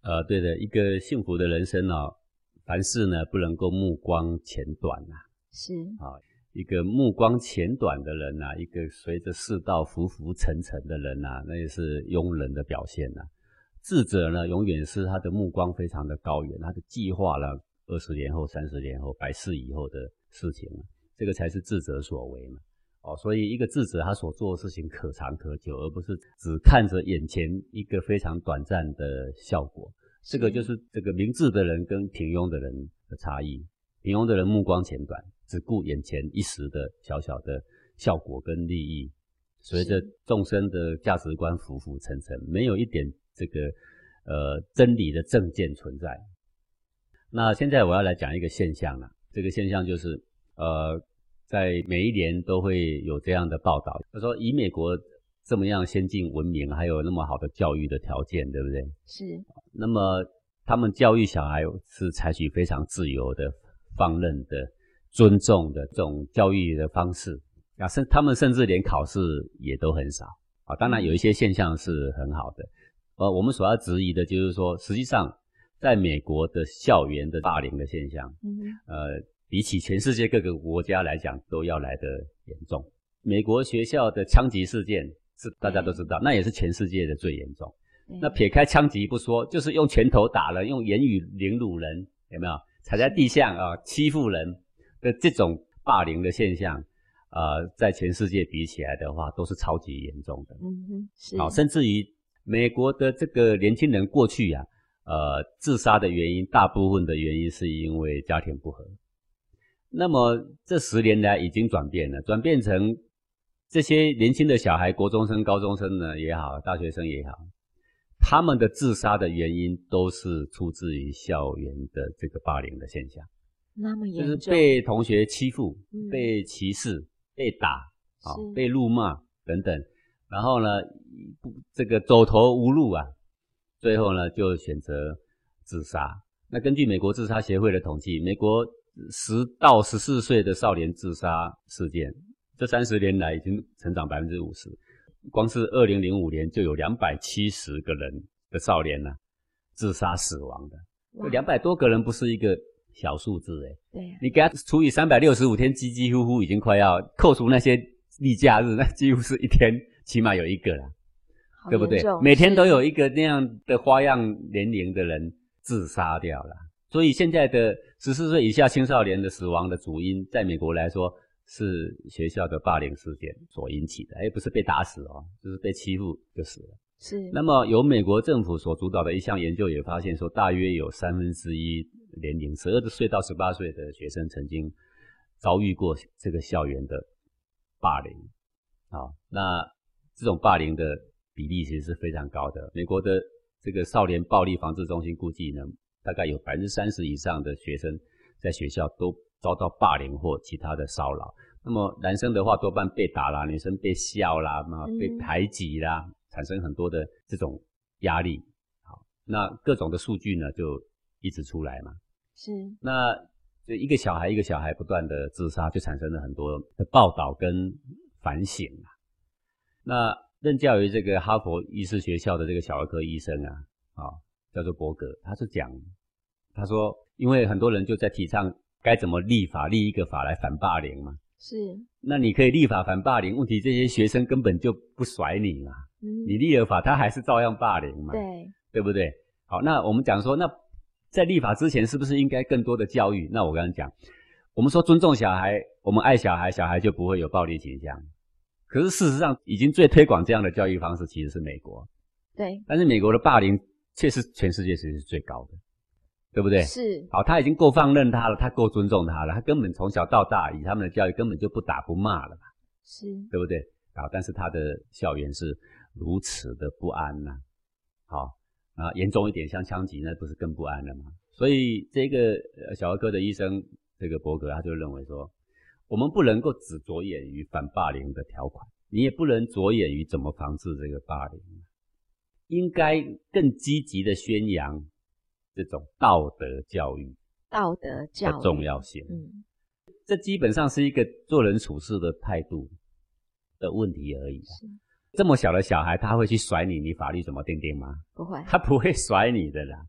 呃，对的，一个幸福的人生哦，凡事呢不能够目光浅短呐。是啊，一个目光浅短的人呐，一个随着世道浮浮沉沉的人呐，那也是庸人的表现呐。智者呢，永远是他的目光非常的高远，他的计划了二十年后、三十年后、百世以后的事情，这个才是智者所为嘛。哦，所以一个智者他所做的事情可长可久，而不是只看着眼前一个非常短暂的效果。这个就是这个明智的人跟平庸的人的差异。平庸的人目光浅短，只顾眼前一时的小小的效果跟利益，随着众生的价值观浮浮沉沉，没有一点这个呃真理的正见存在。那现在我要来讲一个现象了，这个现象就是呃。在每一年都会有这样的报道，他说以美国这么样先进文明，还有那么好的教育的条件，对不对？是。那么他们教育小孩是采取非常自由的、放任的、尊重的这种教育的方式啊，甚他们甚至连考试也都很少啊。当然有一些现象是很好的，呃，我们所要质疑的就是说，实际上在美国的校园的霸凌的现象，嗯，呃。比起全世界各个国家来讲，都要来得严重。美国学校的枪击事件是大家都知道，那也是全世界的最严重。那撇开枪击不说，就是用拳头打人，用言语凌辱人，有没有？踩在地上啊，欺负人的这种霸凌的现象，呃，在全世界比起来的话，都是超级严重的。嗯哼，是。好，甚至于美国的这个年轻人过去呀，呃，呃，自杀的原因大部分的原因是因为家庭不和。那么这十年来已经转变了，转变成这些年轻的小孩，国中生、高中生呢也好，大学生也好，他们的自杀的原因都是出自于校园的这个霸凌的现象。那么严重，就是被同学欺负、被歧视、被打啊、被辱骂等等，然后呢，不这个走投无路啊，最后呢就选择自杀。那根据美国自杀协会的统计，美国。十到十四岁的少年自杀事件，这三十年来已经成长百分之五十。光是二零零五年就有两百七十个人的少年呢自杀死亡的，两百多个人不是一个小数字哎。对，你给他除以三百六十五天，几几乎乎已经快要扣除那些例假日，那几乎是一天起码有一个了，对不对？每天都有一个那样的花样年龄的人自杀掉了。所以现在的十四岁以下青少年的死亡的主因，在美国来说是学校的霸凌事件所引起的，而不是被打死哦，就是被欺负就死了。是。那么由美国政府所主导的一项研究也发现说，大约有三分之一年龄十二岁到十八岁的学生曾经遭遇过这个校园的霸凌。啊，那这种霸凌的比例其实是非常高的。美国的这个少年暴力防治中心估计呢。大概有百分之三十以上的学生在学校都遭到霸凌或其他的骚扰。那么男生的话多半被打啦，女生被笑啦，嘛被排挤啦，产生很多的这种压力。好，那各种的数据呢就一直出来嘛。是。那就一个小孩一个小孩不断的自杀，就产生了很多的报道跟反省啊。那任教于这个哈佛医师学校的这个小儿科医生啊，啊。叫做伯格，他是讲，他说，因为很多人就在提倡该怎么立法，立一个法来反霸凌嘛。是。那你可以立法反霸凌，问题这些学生根本就不甩你嘛。嗯。你立了法，他还是照样霸凌嘛。对。对不对？好，那我们讲说，那在立法之前，是不是应该更多的教育？那我刚刚讲，我们说尊重小孩，我们爱小孩，小孩就不会有暴力倾向。可是事实上，已经最推广这样的教育方式其实是美国。对。但是美国的霸凌。确实，全世界其实是最高的，对不对？是。好，他已经够放任他了，他够尊重他了，他根本从小到大以他们的教育根本就不打不骂了吧？是，对不对？好，但是他的校园是如此的不安呐。好，啊，严重一点像枪击，那不是更不安了吗？所以这个小儿科的医生这个伯格他就认为说，我们不能够只着眼于反霸凌的条款，你也不能着眼于怎么防治这个霸凌。应该更积极的宣扬这种道德教育，道德教的重要性。嗯，这基本上是一个做人处事的态度的问题而已。这么小的小孩，他会去甩你？你法律怎么定定吗？不会，他不会甩你的啦。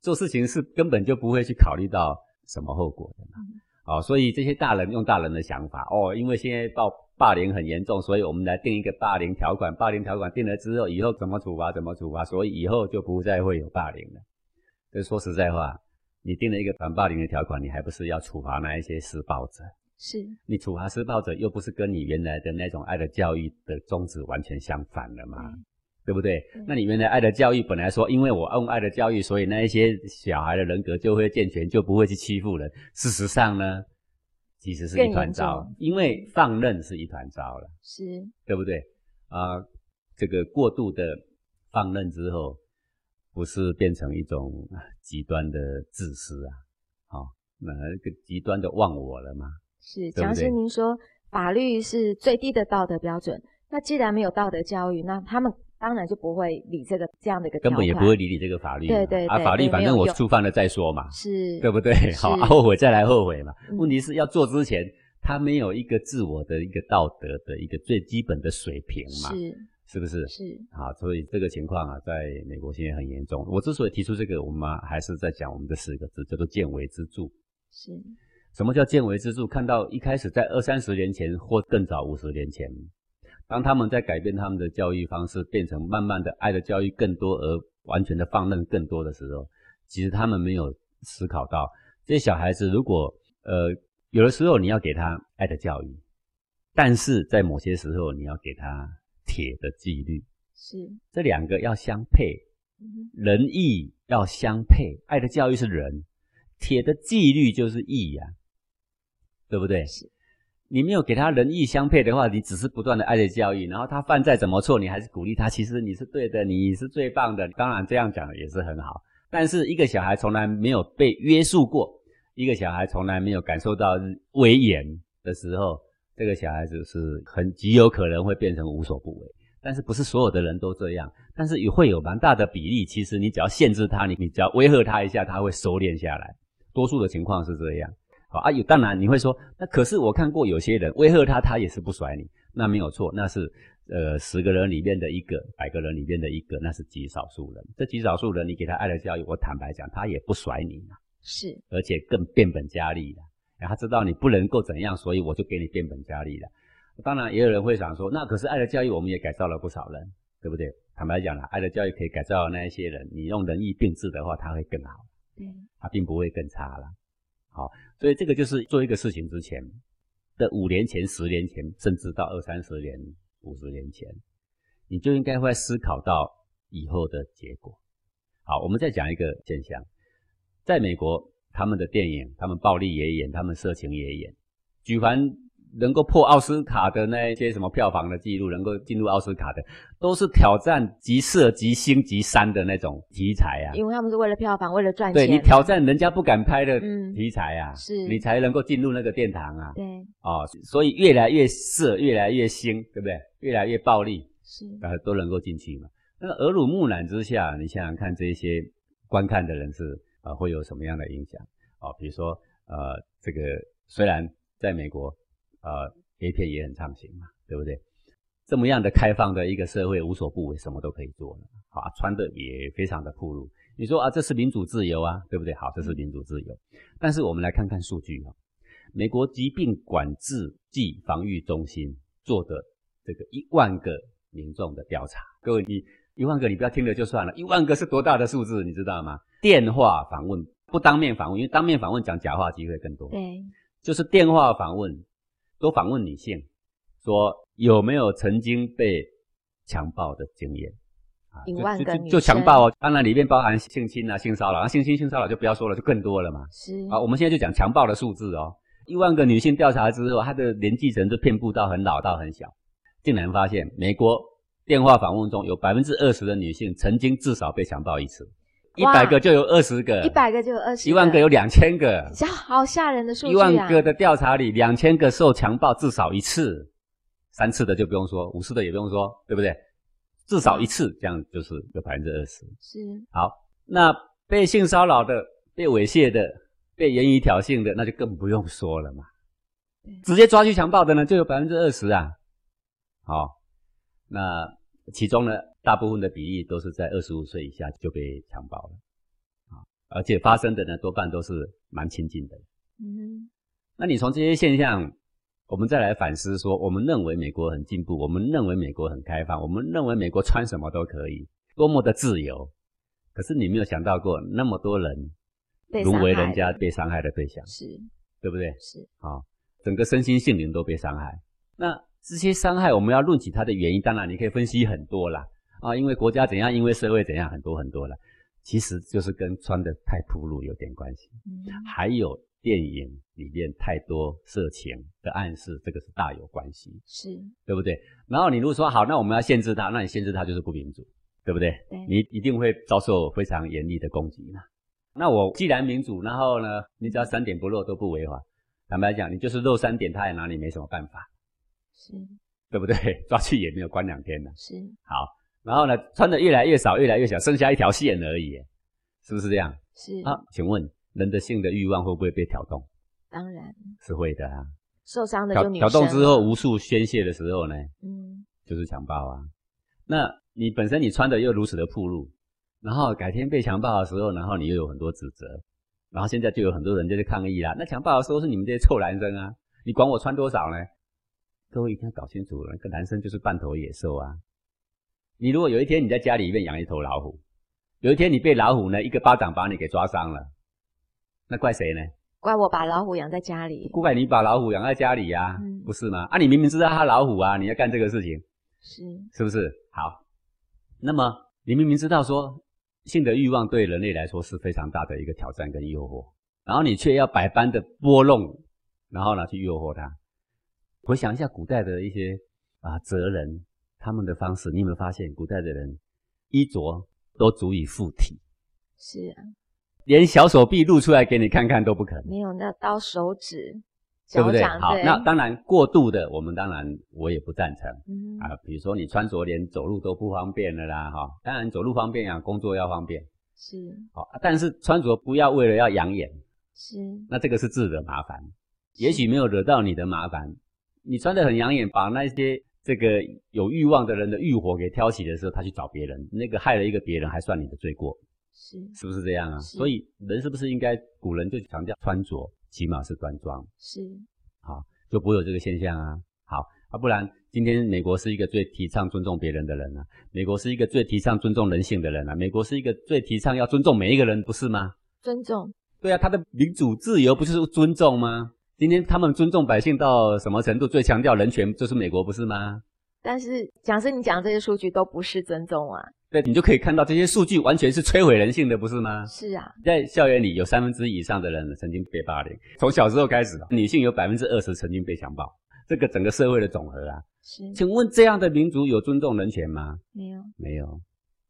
做事情是根本就不会去考虑到什么后果的嘛。哦，所以这些大人用大人的想法哦，因为现在暴。霸凌很严重，所以我们来定一个霸凌条款。霸凌条款定了之后，以后怎么处罚怎么处罚，所以以后就不再会有霸凌了。所以说实在话，你定了一个反霸凌的条款，你还不是要处罚那一些施暴者？是你处罚施暴者，又不是跟你原来的那种爱的教育的宗旨完全相反了吗？对不对？那你原来爱的教育本来说，因为我用爱的教育，所以那一些小孩的人格就会健全，就不会去欺负人。事实上呢？其实是一团糟，因为放任是一团糟了，是，对不对？啊，这个过度的放任之后，不是变成一种极端的自私啊？好，那个极端的忘我了吗？是，蒋师您说法律是最低的道德标准，那既然没有道德教育，那他们。当然就不会理这个这样的一个根本也不会理你这个法律，对对啊，法律反正我触犯了再说嘛，是，对不对？好，后悔再来后悔嘛。问题是要做之前，他没有一个自我的一个道德的一个最基本的水平嘛，是，是不是？是，好，所以这个情况啊，在美国现在很严重。我之所以提出这个，我们还是在讲我们的四个字，叫做见微知著。是，什么叫见微知著？看到一开始在二三十年前或更早五十年前。当他们在改变他们的教育方式，变成慢慢的爱的教育更多，而完全的放任更多的时候，其实他们没有思考到，这些小孩子如果呃有的时候你要给他爱的教育，但是在某些时候你要给他铁的纪律，是这两个要相配，仁义要相配，爱的教育是仁，铁的纪律就是义呀，对不对？是。你没有给他仁义相配的话，你只是不断的爱的教育，然后他犯再怎么错，你还是鼓励他。其实你是对的，你是最棒的。当然这样讲也是很好。但是一个小孩从来没有被约束过，一个小孩从来没有感受到威严的时候，这个小孩子是很极有可能会变成无所不为。但是不是所有的人都这样，但是也会有蛮大的比例。其实你只要限制他，你你只要威吓他一下，他会收敛下来。多数的情况是这样。啊，有当然你会说，那可是我看过有些人威吓他，他也是不甩你，那没有错，那是呃十个人里面的一个，百个人里面的一个，那是极少数人。这极少数人，你给他爱的教育，我坦白讲，他也不甩你嘛，是，而且更变本加厉了。他知道你不能够怎样，所以我就给你变本加厉了。当然，也有人会想说，那可是爱的教育，我们也改造了不少人，对不对？坦白讲了，爱的教育可以改造那一些人，你用仁义并治的话，他会更好，对，他并不会更差了。好，所以这个就是做一个事情之前的五年前、十年前，甚至到二三十年、五十年前，你就应该会思考到以后的结果。好，我们再讲一个现象，在美国，他们的电影，他们暴力也演，他们色情也演，举凡。能够破奥斯卡的那些什么票房的记录，能够进入奥斯卡的，都是挑战极色、极星、极三的那种题材啊。因为他们是为了票房，为了赚钱。对你挑战人家不敢拍的题材啊，是你才能够进入那个殿堂啊。对，哦，所以越来越色，越来越星，对不对？越来越暴力，是啊都能够进去嘛。那耳濡目染之下，你想想看，这些观看的人是呃会有什么样的影响？哦，比如说呃，这个虽然在美国。呃，A 片也很畅行嘛，对不对？这么样的开放的一个社会，无所不为，什么都可以做了，啊，穿的也非常的暴露。你说啊，这是民主自由啊，对不对？好，这是民主自由。但是我们来看看数据啊，美国疾病管制暨防御中心做的这个一万个民众的调查，各位，你一万个你不要听了就算了，一万个是多大的数字，你知道吗？电话访问不当面访问，因为当面访问讲假话机会更多，对，就是电话访问。都访问女性，说有没有曾经被强暴的经验啊？一万个就强暴哦，当然里面包含性侵啊、性骚扰，啊性侵、性骚扰就不要说了，就更多了嘛。是啊，我们现在就讲强暴的数字哦。一万个女性调查之后，她的年纪层就遍布到很老到很小，竟然发现美国电话访问中有百分之二十的女性曾经至少被强暴一次。一百个就有二十个，一百个就有二十，一万个有两千个，好吓人的数据啊！一万个的调查里，两千个受强暴至少一次，三次的就不用说，五次的也不用说，对不对？至少一次，这样就是有百分之二十。是好，那被性骚扰的、被猥亵的、被言语挑衅的，那就更不用说了嘛。直接抓去强暴的呢，就有百分之二十啊。好，那其中呢？大部分的比例都是在二十五岁以下就被强暴了，啊，而且发生的呢多半都是蛮亲近的。嗯，那你从这些现象，我们再来反思说，我们认为美国很进步，我们认为美国很开放，我们认为美国穿什么都可以，多么的自由。可是你没有想到过，那么多人沦为人家被伤害的对象，是，对不对？是，啊，整个身心性灵都被伤害。那这些伤害，我们要论起它的原因，当然你可以分析很多啦。啊，因为国家怎样，因为社会怎样，很多很多了，其实就是跟穿的太暴露有点关系。嗯，还有电影里面太多色情的暗示，这个是大有关系。是，对不对？然后你如果说好，那我们要限制它，那你限制它就是不民主，对不对？对，你一定会遭受非常严厉的攻击嘛。那我既然民主，然后呢，你只要三点不漏都不违法，坦白讲，你就是漏三点，他也拿你没什么办法。是，对不对？抓去也没有关两天呢。是，好。然后呢，穿的越来越少，越来越小，剩下一条线而已，是不是这样？是啊，请问人的性的欲望会不会被挑动？当然是会的啊。受伤的就挑动之后，无数宣泄的时候呢，嗯，就是强暴啊。那你本身你穿的又如此的暴露，然后改天被强暴的时候，然后你又有很多指责，然后现在就有很多人就去抗议啦。那强暴的时候是你们这些臭男生啊，你管我穿多少呢？各位一定要搞清楚，那个男生就是半头野兽啊。你如果有一天你在家里面养一头老虎，有一天你被老虎呢一个巴掌把你给抓伤了，那怪谁呢？怪我把老虎养在家里。怪你把老虎养在家里呀，不是吗？啊，你明明知道它老虎啊，你要干这个事情，是是不是？好，那么你明明知道说性的欲望对人类来说是非常大的一个挑战跟诱惑，然后你却要百般的拨弄，然后呢去诱惑它。回想一下古代的一些啊哲人，他们的方式，你有没有发现古代的人衣着都足以附体？是啊，连小手臂露出来给你看看都不可能。没有，那到手指，对不对？好，那当然过度的，我们当然我也不赞成。嗯啊，比如说你穿着连走路都不方便了啦，哈，当然走路方便啊，工作要方便。是。好，但是穿着不要为了要养眼。是。那这个是自惹麻烦，也许没有惹到你的麻烦。你穿的很养眼，把那些这个有欲望的人的欲火给挑起的时候，他去找别人，那个害了一个别人，还算你的罪过，是是不是这样啊？所以人是不是应该古人就强调穿着起码是端庄，是好就不会有这个现象啊。好啊，不然今天美国是一个最提倡尊重别人的人啊，美国是一个最提倡尊重人性的人啊，美国是一个最提倡要尊重每一个人，不是吗？尊重，对啊，他的民主自由不就是尊重吗？今天他们尊重百姓到什么程度？最强调人权就是美国，不是吗？但是讲师，你讲这些数据都不是尊重啊。对，你就可以看到这些数据完全是摧毁人性的，不是吗？是啊，在校园里有三分之一以上的人曾经被霸凌，从小时候开始，女性有百分之二十曾经被强暴，这个整个社会的总和啊。是，请问这样的民族有尊重人权吗？没有，没有，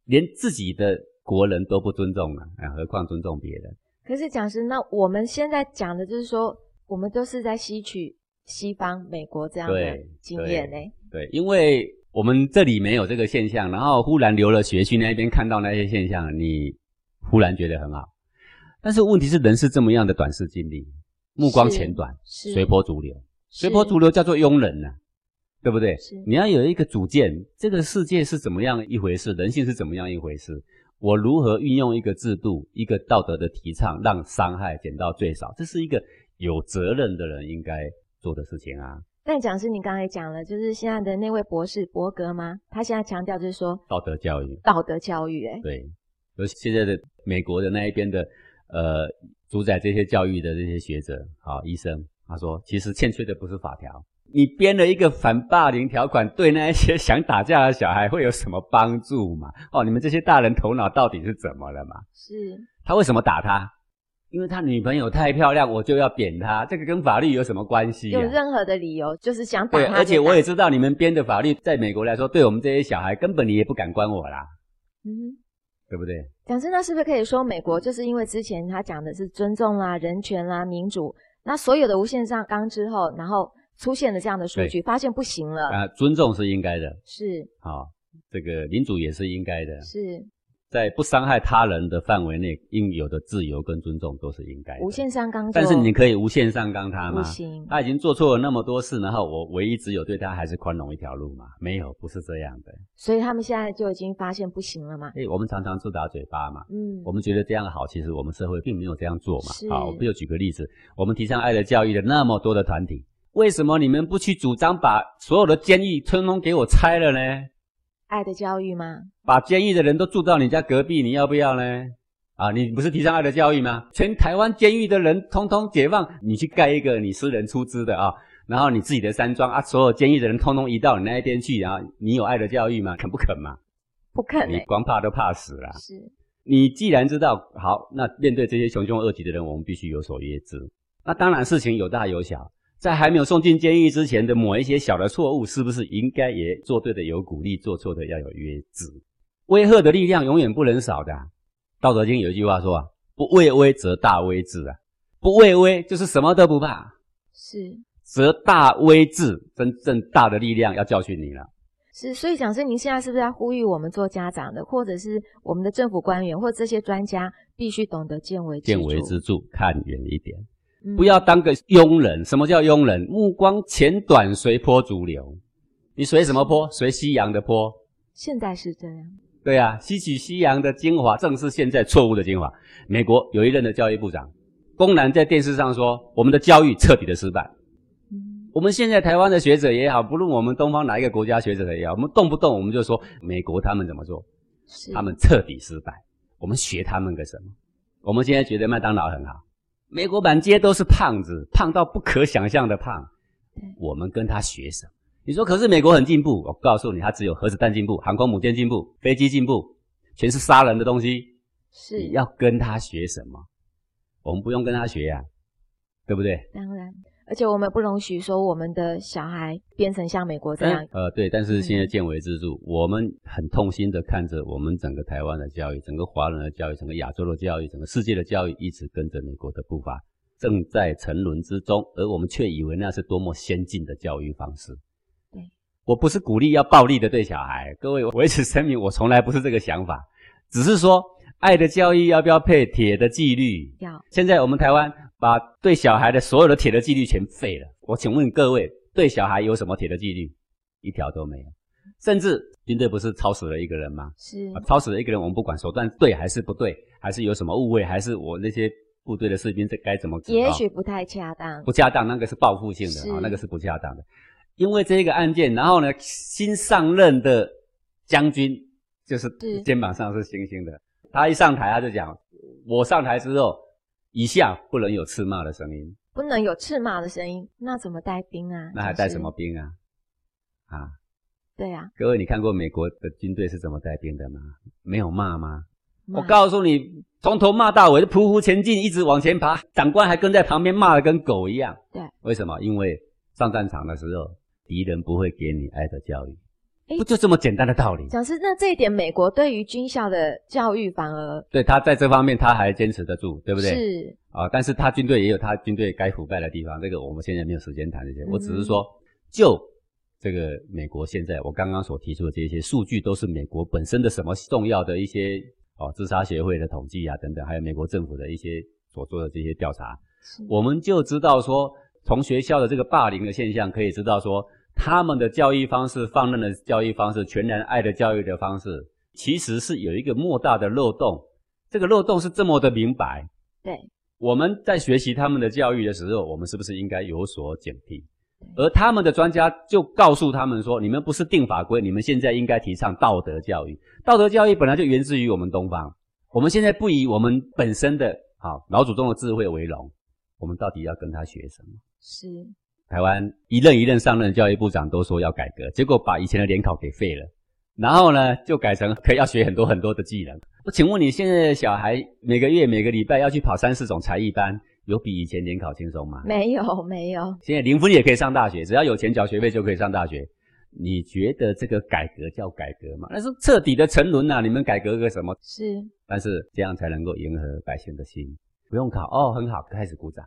连自己的国人都不尊重啊，何况尊重别人？可是讲师，那我们现在讲的就是说。我们都是在吸取西方、美国这样的经验呢。对，因为我们这里没有这个现象，然后忽然留了学去那边看到那些现象，你忽然觉得很好。但是问题是，人是这么样的短视经历，目光浅短，随波逐流。随波逐流叫做庸人呢，对不对？你要有一个主见，这个世界是怎么样一回事，人性是怎么样一回事，我如何运用一个制度、一个道德的提倡，让伤害减到最少，这是一个。有责任的人应该做的事情啊。但讲师，你刚才讲了，就是现在的那位博士伯格吗？他现在强调就是说道德教育，道德教育，哎，对，而现在的美国的那一边的呃主宰这些教育的这些学者啊医生，他说其实欠缺的不是法条，你编了一个反霸凌条款，对那一些想打架的小孩会有什么帮助吗？哦，你们这些大人头脑到底是怎么了嘛？是，他为什么打他？因为他女朋友太漂亮，我就要扁他。这个跟法律有什么关系？有任何的理由，就是想打他。对，而且我也知道你们编的法律，在美国来说，对我们这些小孩，根本你也不敢关我啦。嗯，对不对？讲真，那是不是可以说，美国就是因为之前他讲的是尊重啦、人权啦、民主，那所有的无限上纲之后，然后出现了这样的数据，发现不行了。啊，尊重是应该的。是。好，这个民主也是应该的。是。在不伤害他人的范围内，应有的自由跟尊重都是应该的。无限上纲，但是你可以无限上纲他吗？不行。他已经做错了那么多事，然后我唯一只有对他还是宽容一条路嘛？没有，不是这样的。所以他们现在就已经发现不行了嘛？哎，我们常常自打嘴巴嘛。嗯。我们觉得这样好，其实我们社会并没有这样做嘛。好，我不就举个例子，我们提倡爱的教育的那么多的团体，为什么你们不去主张把所有的监狱通通给我拆了呢？爱的教育吗？把监狱的人都住到你家隔壁，你要不要呢？啊，你不是提倡爱的教育吗？全台湾监狱的人通通解放，你去盖一个你私人出资的啊，然后你自己的山庄啊，所有监狱的人通通移到你那一边去，然后你有爱的教育吗？肯不肯嘛？不肯。你光怕都怕死了。是。你既然知道好，那面对这些穷凶恶极的人，我们必须有所约制。那当然事情有大有小。在还没有送进监狱之前的某一些小的错误，是不是应该也做对的有鼓励，做错的要有约制？威吓的力量永远不能少的。道德经有一句话说啊：“不畏威则大威至啊！”不畏威就是什么都不怕，是则大威至，真正大的力量要教训你了。是，所以讲师，您现在是不是要呼吁我们做家长的，或者是我们的政府官员，或者这些专家，必须懂得见微见微知著，看远一点。不要当个庸人。什么叫庸人？目光浅短，随波逐流。你随什么波？随夕阳的波。现在是这样。对啊，吸取夕阳的精华，正是现在错误的精华。美国有一任的教育部长，公然在电视上说，我们的教育彻底的失败。我们现在台湾的学者也好，不论我们东方哪一个国家学者也好，我们动不动我们就说美国他们怎么做，他们彻底失败。我们学他们个什么？我们现在觉得麦当劳很好。美国满街都是胖子，胖到不可想象的胖。我们跟他学什么？你说，可是美国很进步。我告诉你，他只有核子弹进步，航空母舰进步，飞机进步，全是杀人的东西。是要跟他学什么？我们不用跟他学呀，对不对？当然。而且我们不容许说我们的小孩变成像美国这样。呃，对，但是现在见微知著，我们很痛心的看着我们整个台湾的教育、整个华人的教育、整个亚洲的教育、整个世界的教育，一直跟着美国的步伐，正在沉沦之中，而我们却以为那是多么先进的教育方式。对，我不是鼓励要暴力的对小孩，各位，我一直声明，我从来不是这个想法，只是说爱的教育要不要配铁的纪律？要。现在我们台湾。把对小孩的所有的铁的纪律全废了。我请问各位，对小孩有什么铁的纪律？一条都没有。甚至军队不是超死了一个人吗？是，超死了一个人，我们不管手段对还是不对，还是有什么误会，还是我那些部队的士兵这该怎么？也许不太恰当。不恰当，那个是报复性的啊，那个是不恰当的。因为这个案件，然后呢，新上任的将军就是肩膀上是星星的，他一上台他就讲：我上台之后。以下不能有斥骂的声音，不能有斥骂的声音，那怎么带兵啊？那还带什么兵啊？啊，对呀。各位，你看过美国的军队是怎么带兵的吗？没有骂吗？我告诉你，从头骂到尾，匍匐前进，一直往前爬，长官还跟在旁边骂的跟狗一样。对，为什么？因为上战场的时候，敌人不会给你爱的教育。不就这么简单的道理？讲师，那这一点，美国对于军校的教育反而对他在这方面他还坚持得住，对不对？是啊，但是他军队也有他军队该腐败的地方，这个我们现在没有时间谈这些。我只是说，就这个美国现在我刚刚所提出的这些数据，都是美国本身的什么重要的一些哦自杀协会的统计啊等等，还有美国政府的一些所做的这些调查，我们就知道说，从学校的这个霸凌的现象可以知道说。他们的教育方式、放任的教育方式、全然爱的教育的方式，其实是有一个莫大的漏洞。这个漏洞是这么的明白。对，我们在学习他们的教育的时候，我们是不是应该有所警惕？而他们的专家就告诉他们说：“你们不是定法规，你们现在应该提倡道德教育。道德教育本来就源自于我们东方，我们现在不以我们本身的啊老祖宗的智慧为荣，我们到底要跟他学什么？”是。台湾一任一任上任的教育部长都说要改革，结果把以前的联考给废了，然后呢就改成可以要学很多很多的技能。我请问你现在的小孩每个月每个礼拜要去跑三四种才艺班，有比以前联考轻松吗？没有，没有。现在零分也可以上大学，只要有钱缴学费就可以上大学。你觉得这个改革叫改革吗？那是彻底的沉沦呐！你们改革个什么？是，但是这样才能够迎合百姓的心。不用考哦，很好，开始鼓掌。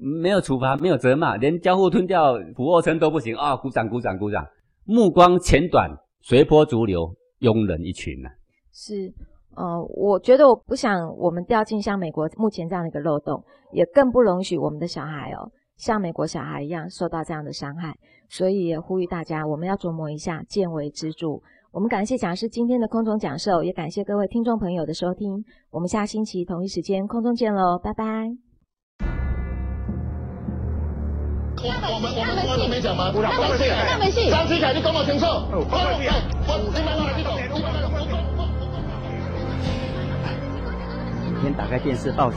没有处罚，没有责骂，连交互吞掉、俯卧撑都不行啊！鼓掌，鼓掌，鼓掌！目光浅短，随波逐流，庸人一群呐。是，呃，我觉得我不想我们掉进像美国目前这样的一个漏洞，也更不容许我们的小孩哦，像美国小孩一样受到这样的伤害。所以也呼吁大家，我们要琢磨一下，见微知著。我们感谢讲师今天的空中讲授，也感谢各位听众朋友的收听。我们下星期同一时间空中见喽，拜拜。我我们我们我没讲吗？那没戏，那没戏。张启凯，你讲我清楚。我我我，你慢慢来，你讲。每天打开电视报纸，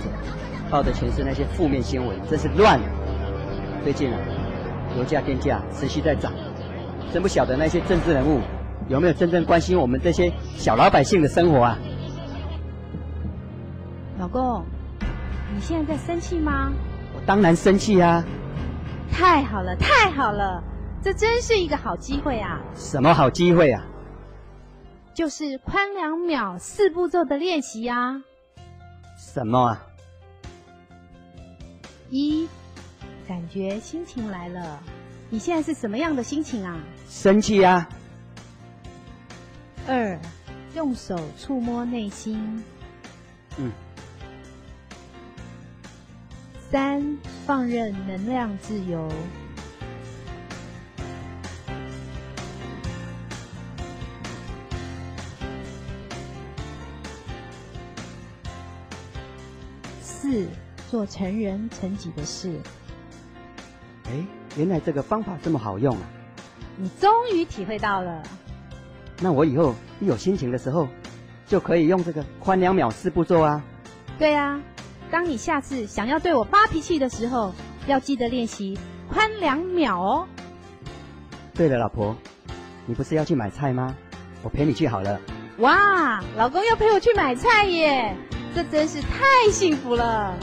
报的全是那些负面新闻，真是乱。最近啊，油价电价持续在涨，真不晓得那些政治人物有没有真正关心我们这些小老百姓的生活啊？老公，你现在在生气吗？我当然生气啊。太好了，太好了，这真是一个好机会啊！什么好机会啊？就是宽两秒四步骤的练习呀。什么啊？一，感觉心情来了，你现在是什么样的心情啊？生气啊。二，用手触摸内心。嗯。三，放任能量自由。四，做成人成己的事。哎，原来这个方法这么好用啊！你终于体会到了。那我以后一有心情的时候，就可以用这个宽两秒四步骤啊。对啊。当你下次想要对我发脾气的时候，要记得练习宽两秒哦。对了，老婆，你不是要去买菜吗？我陪你去好了。哇，老公要陪我去买菜耶！这真是太幸福了。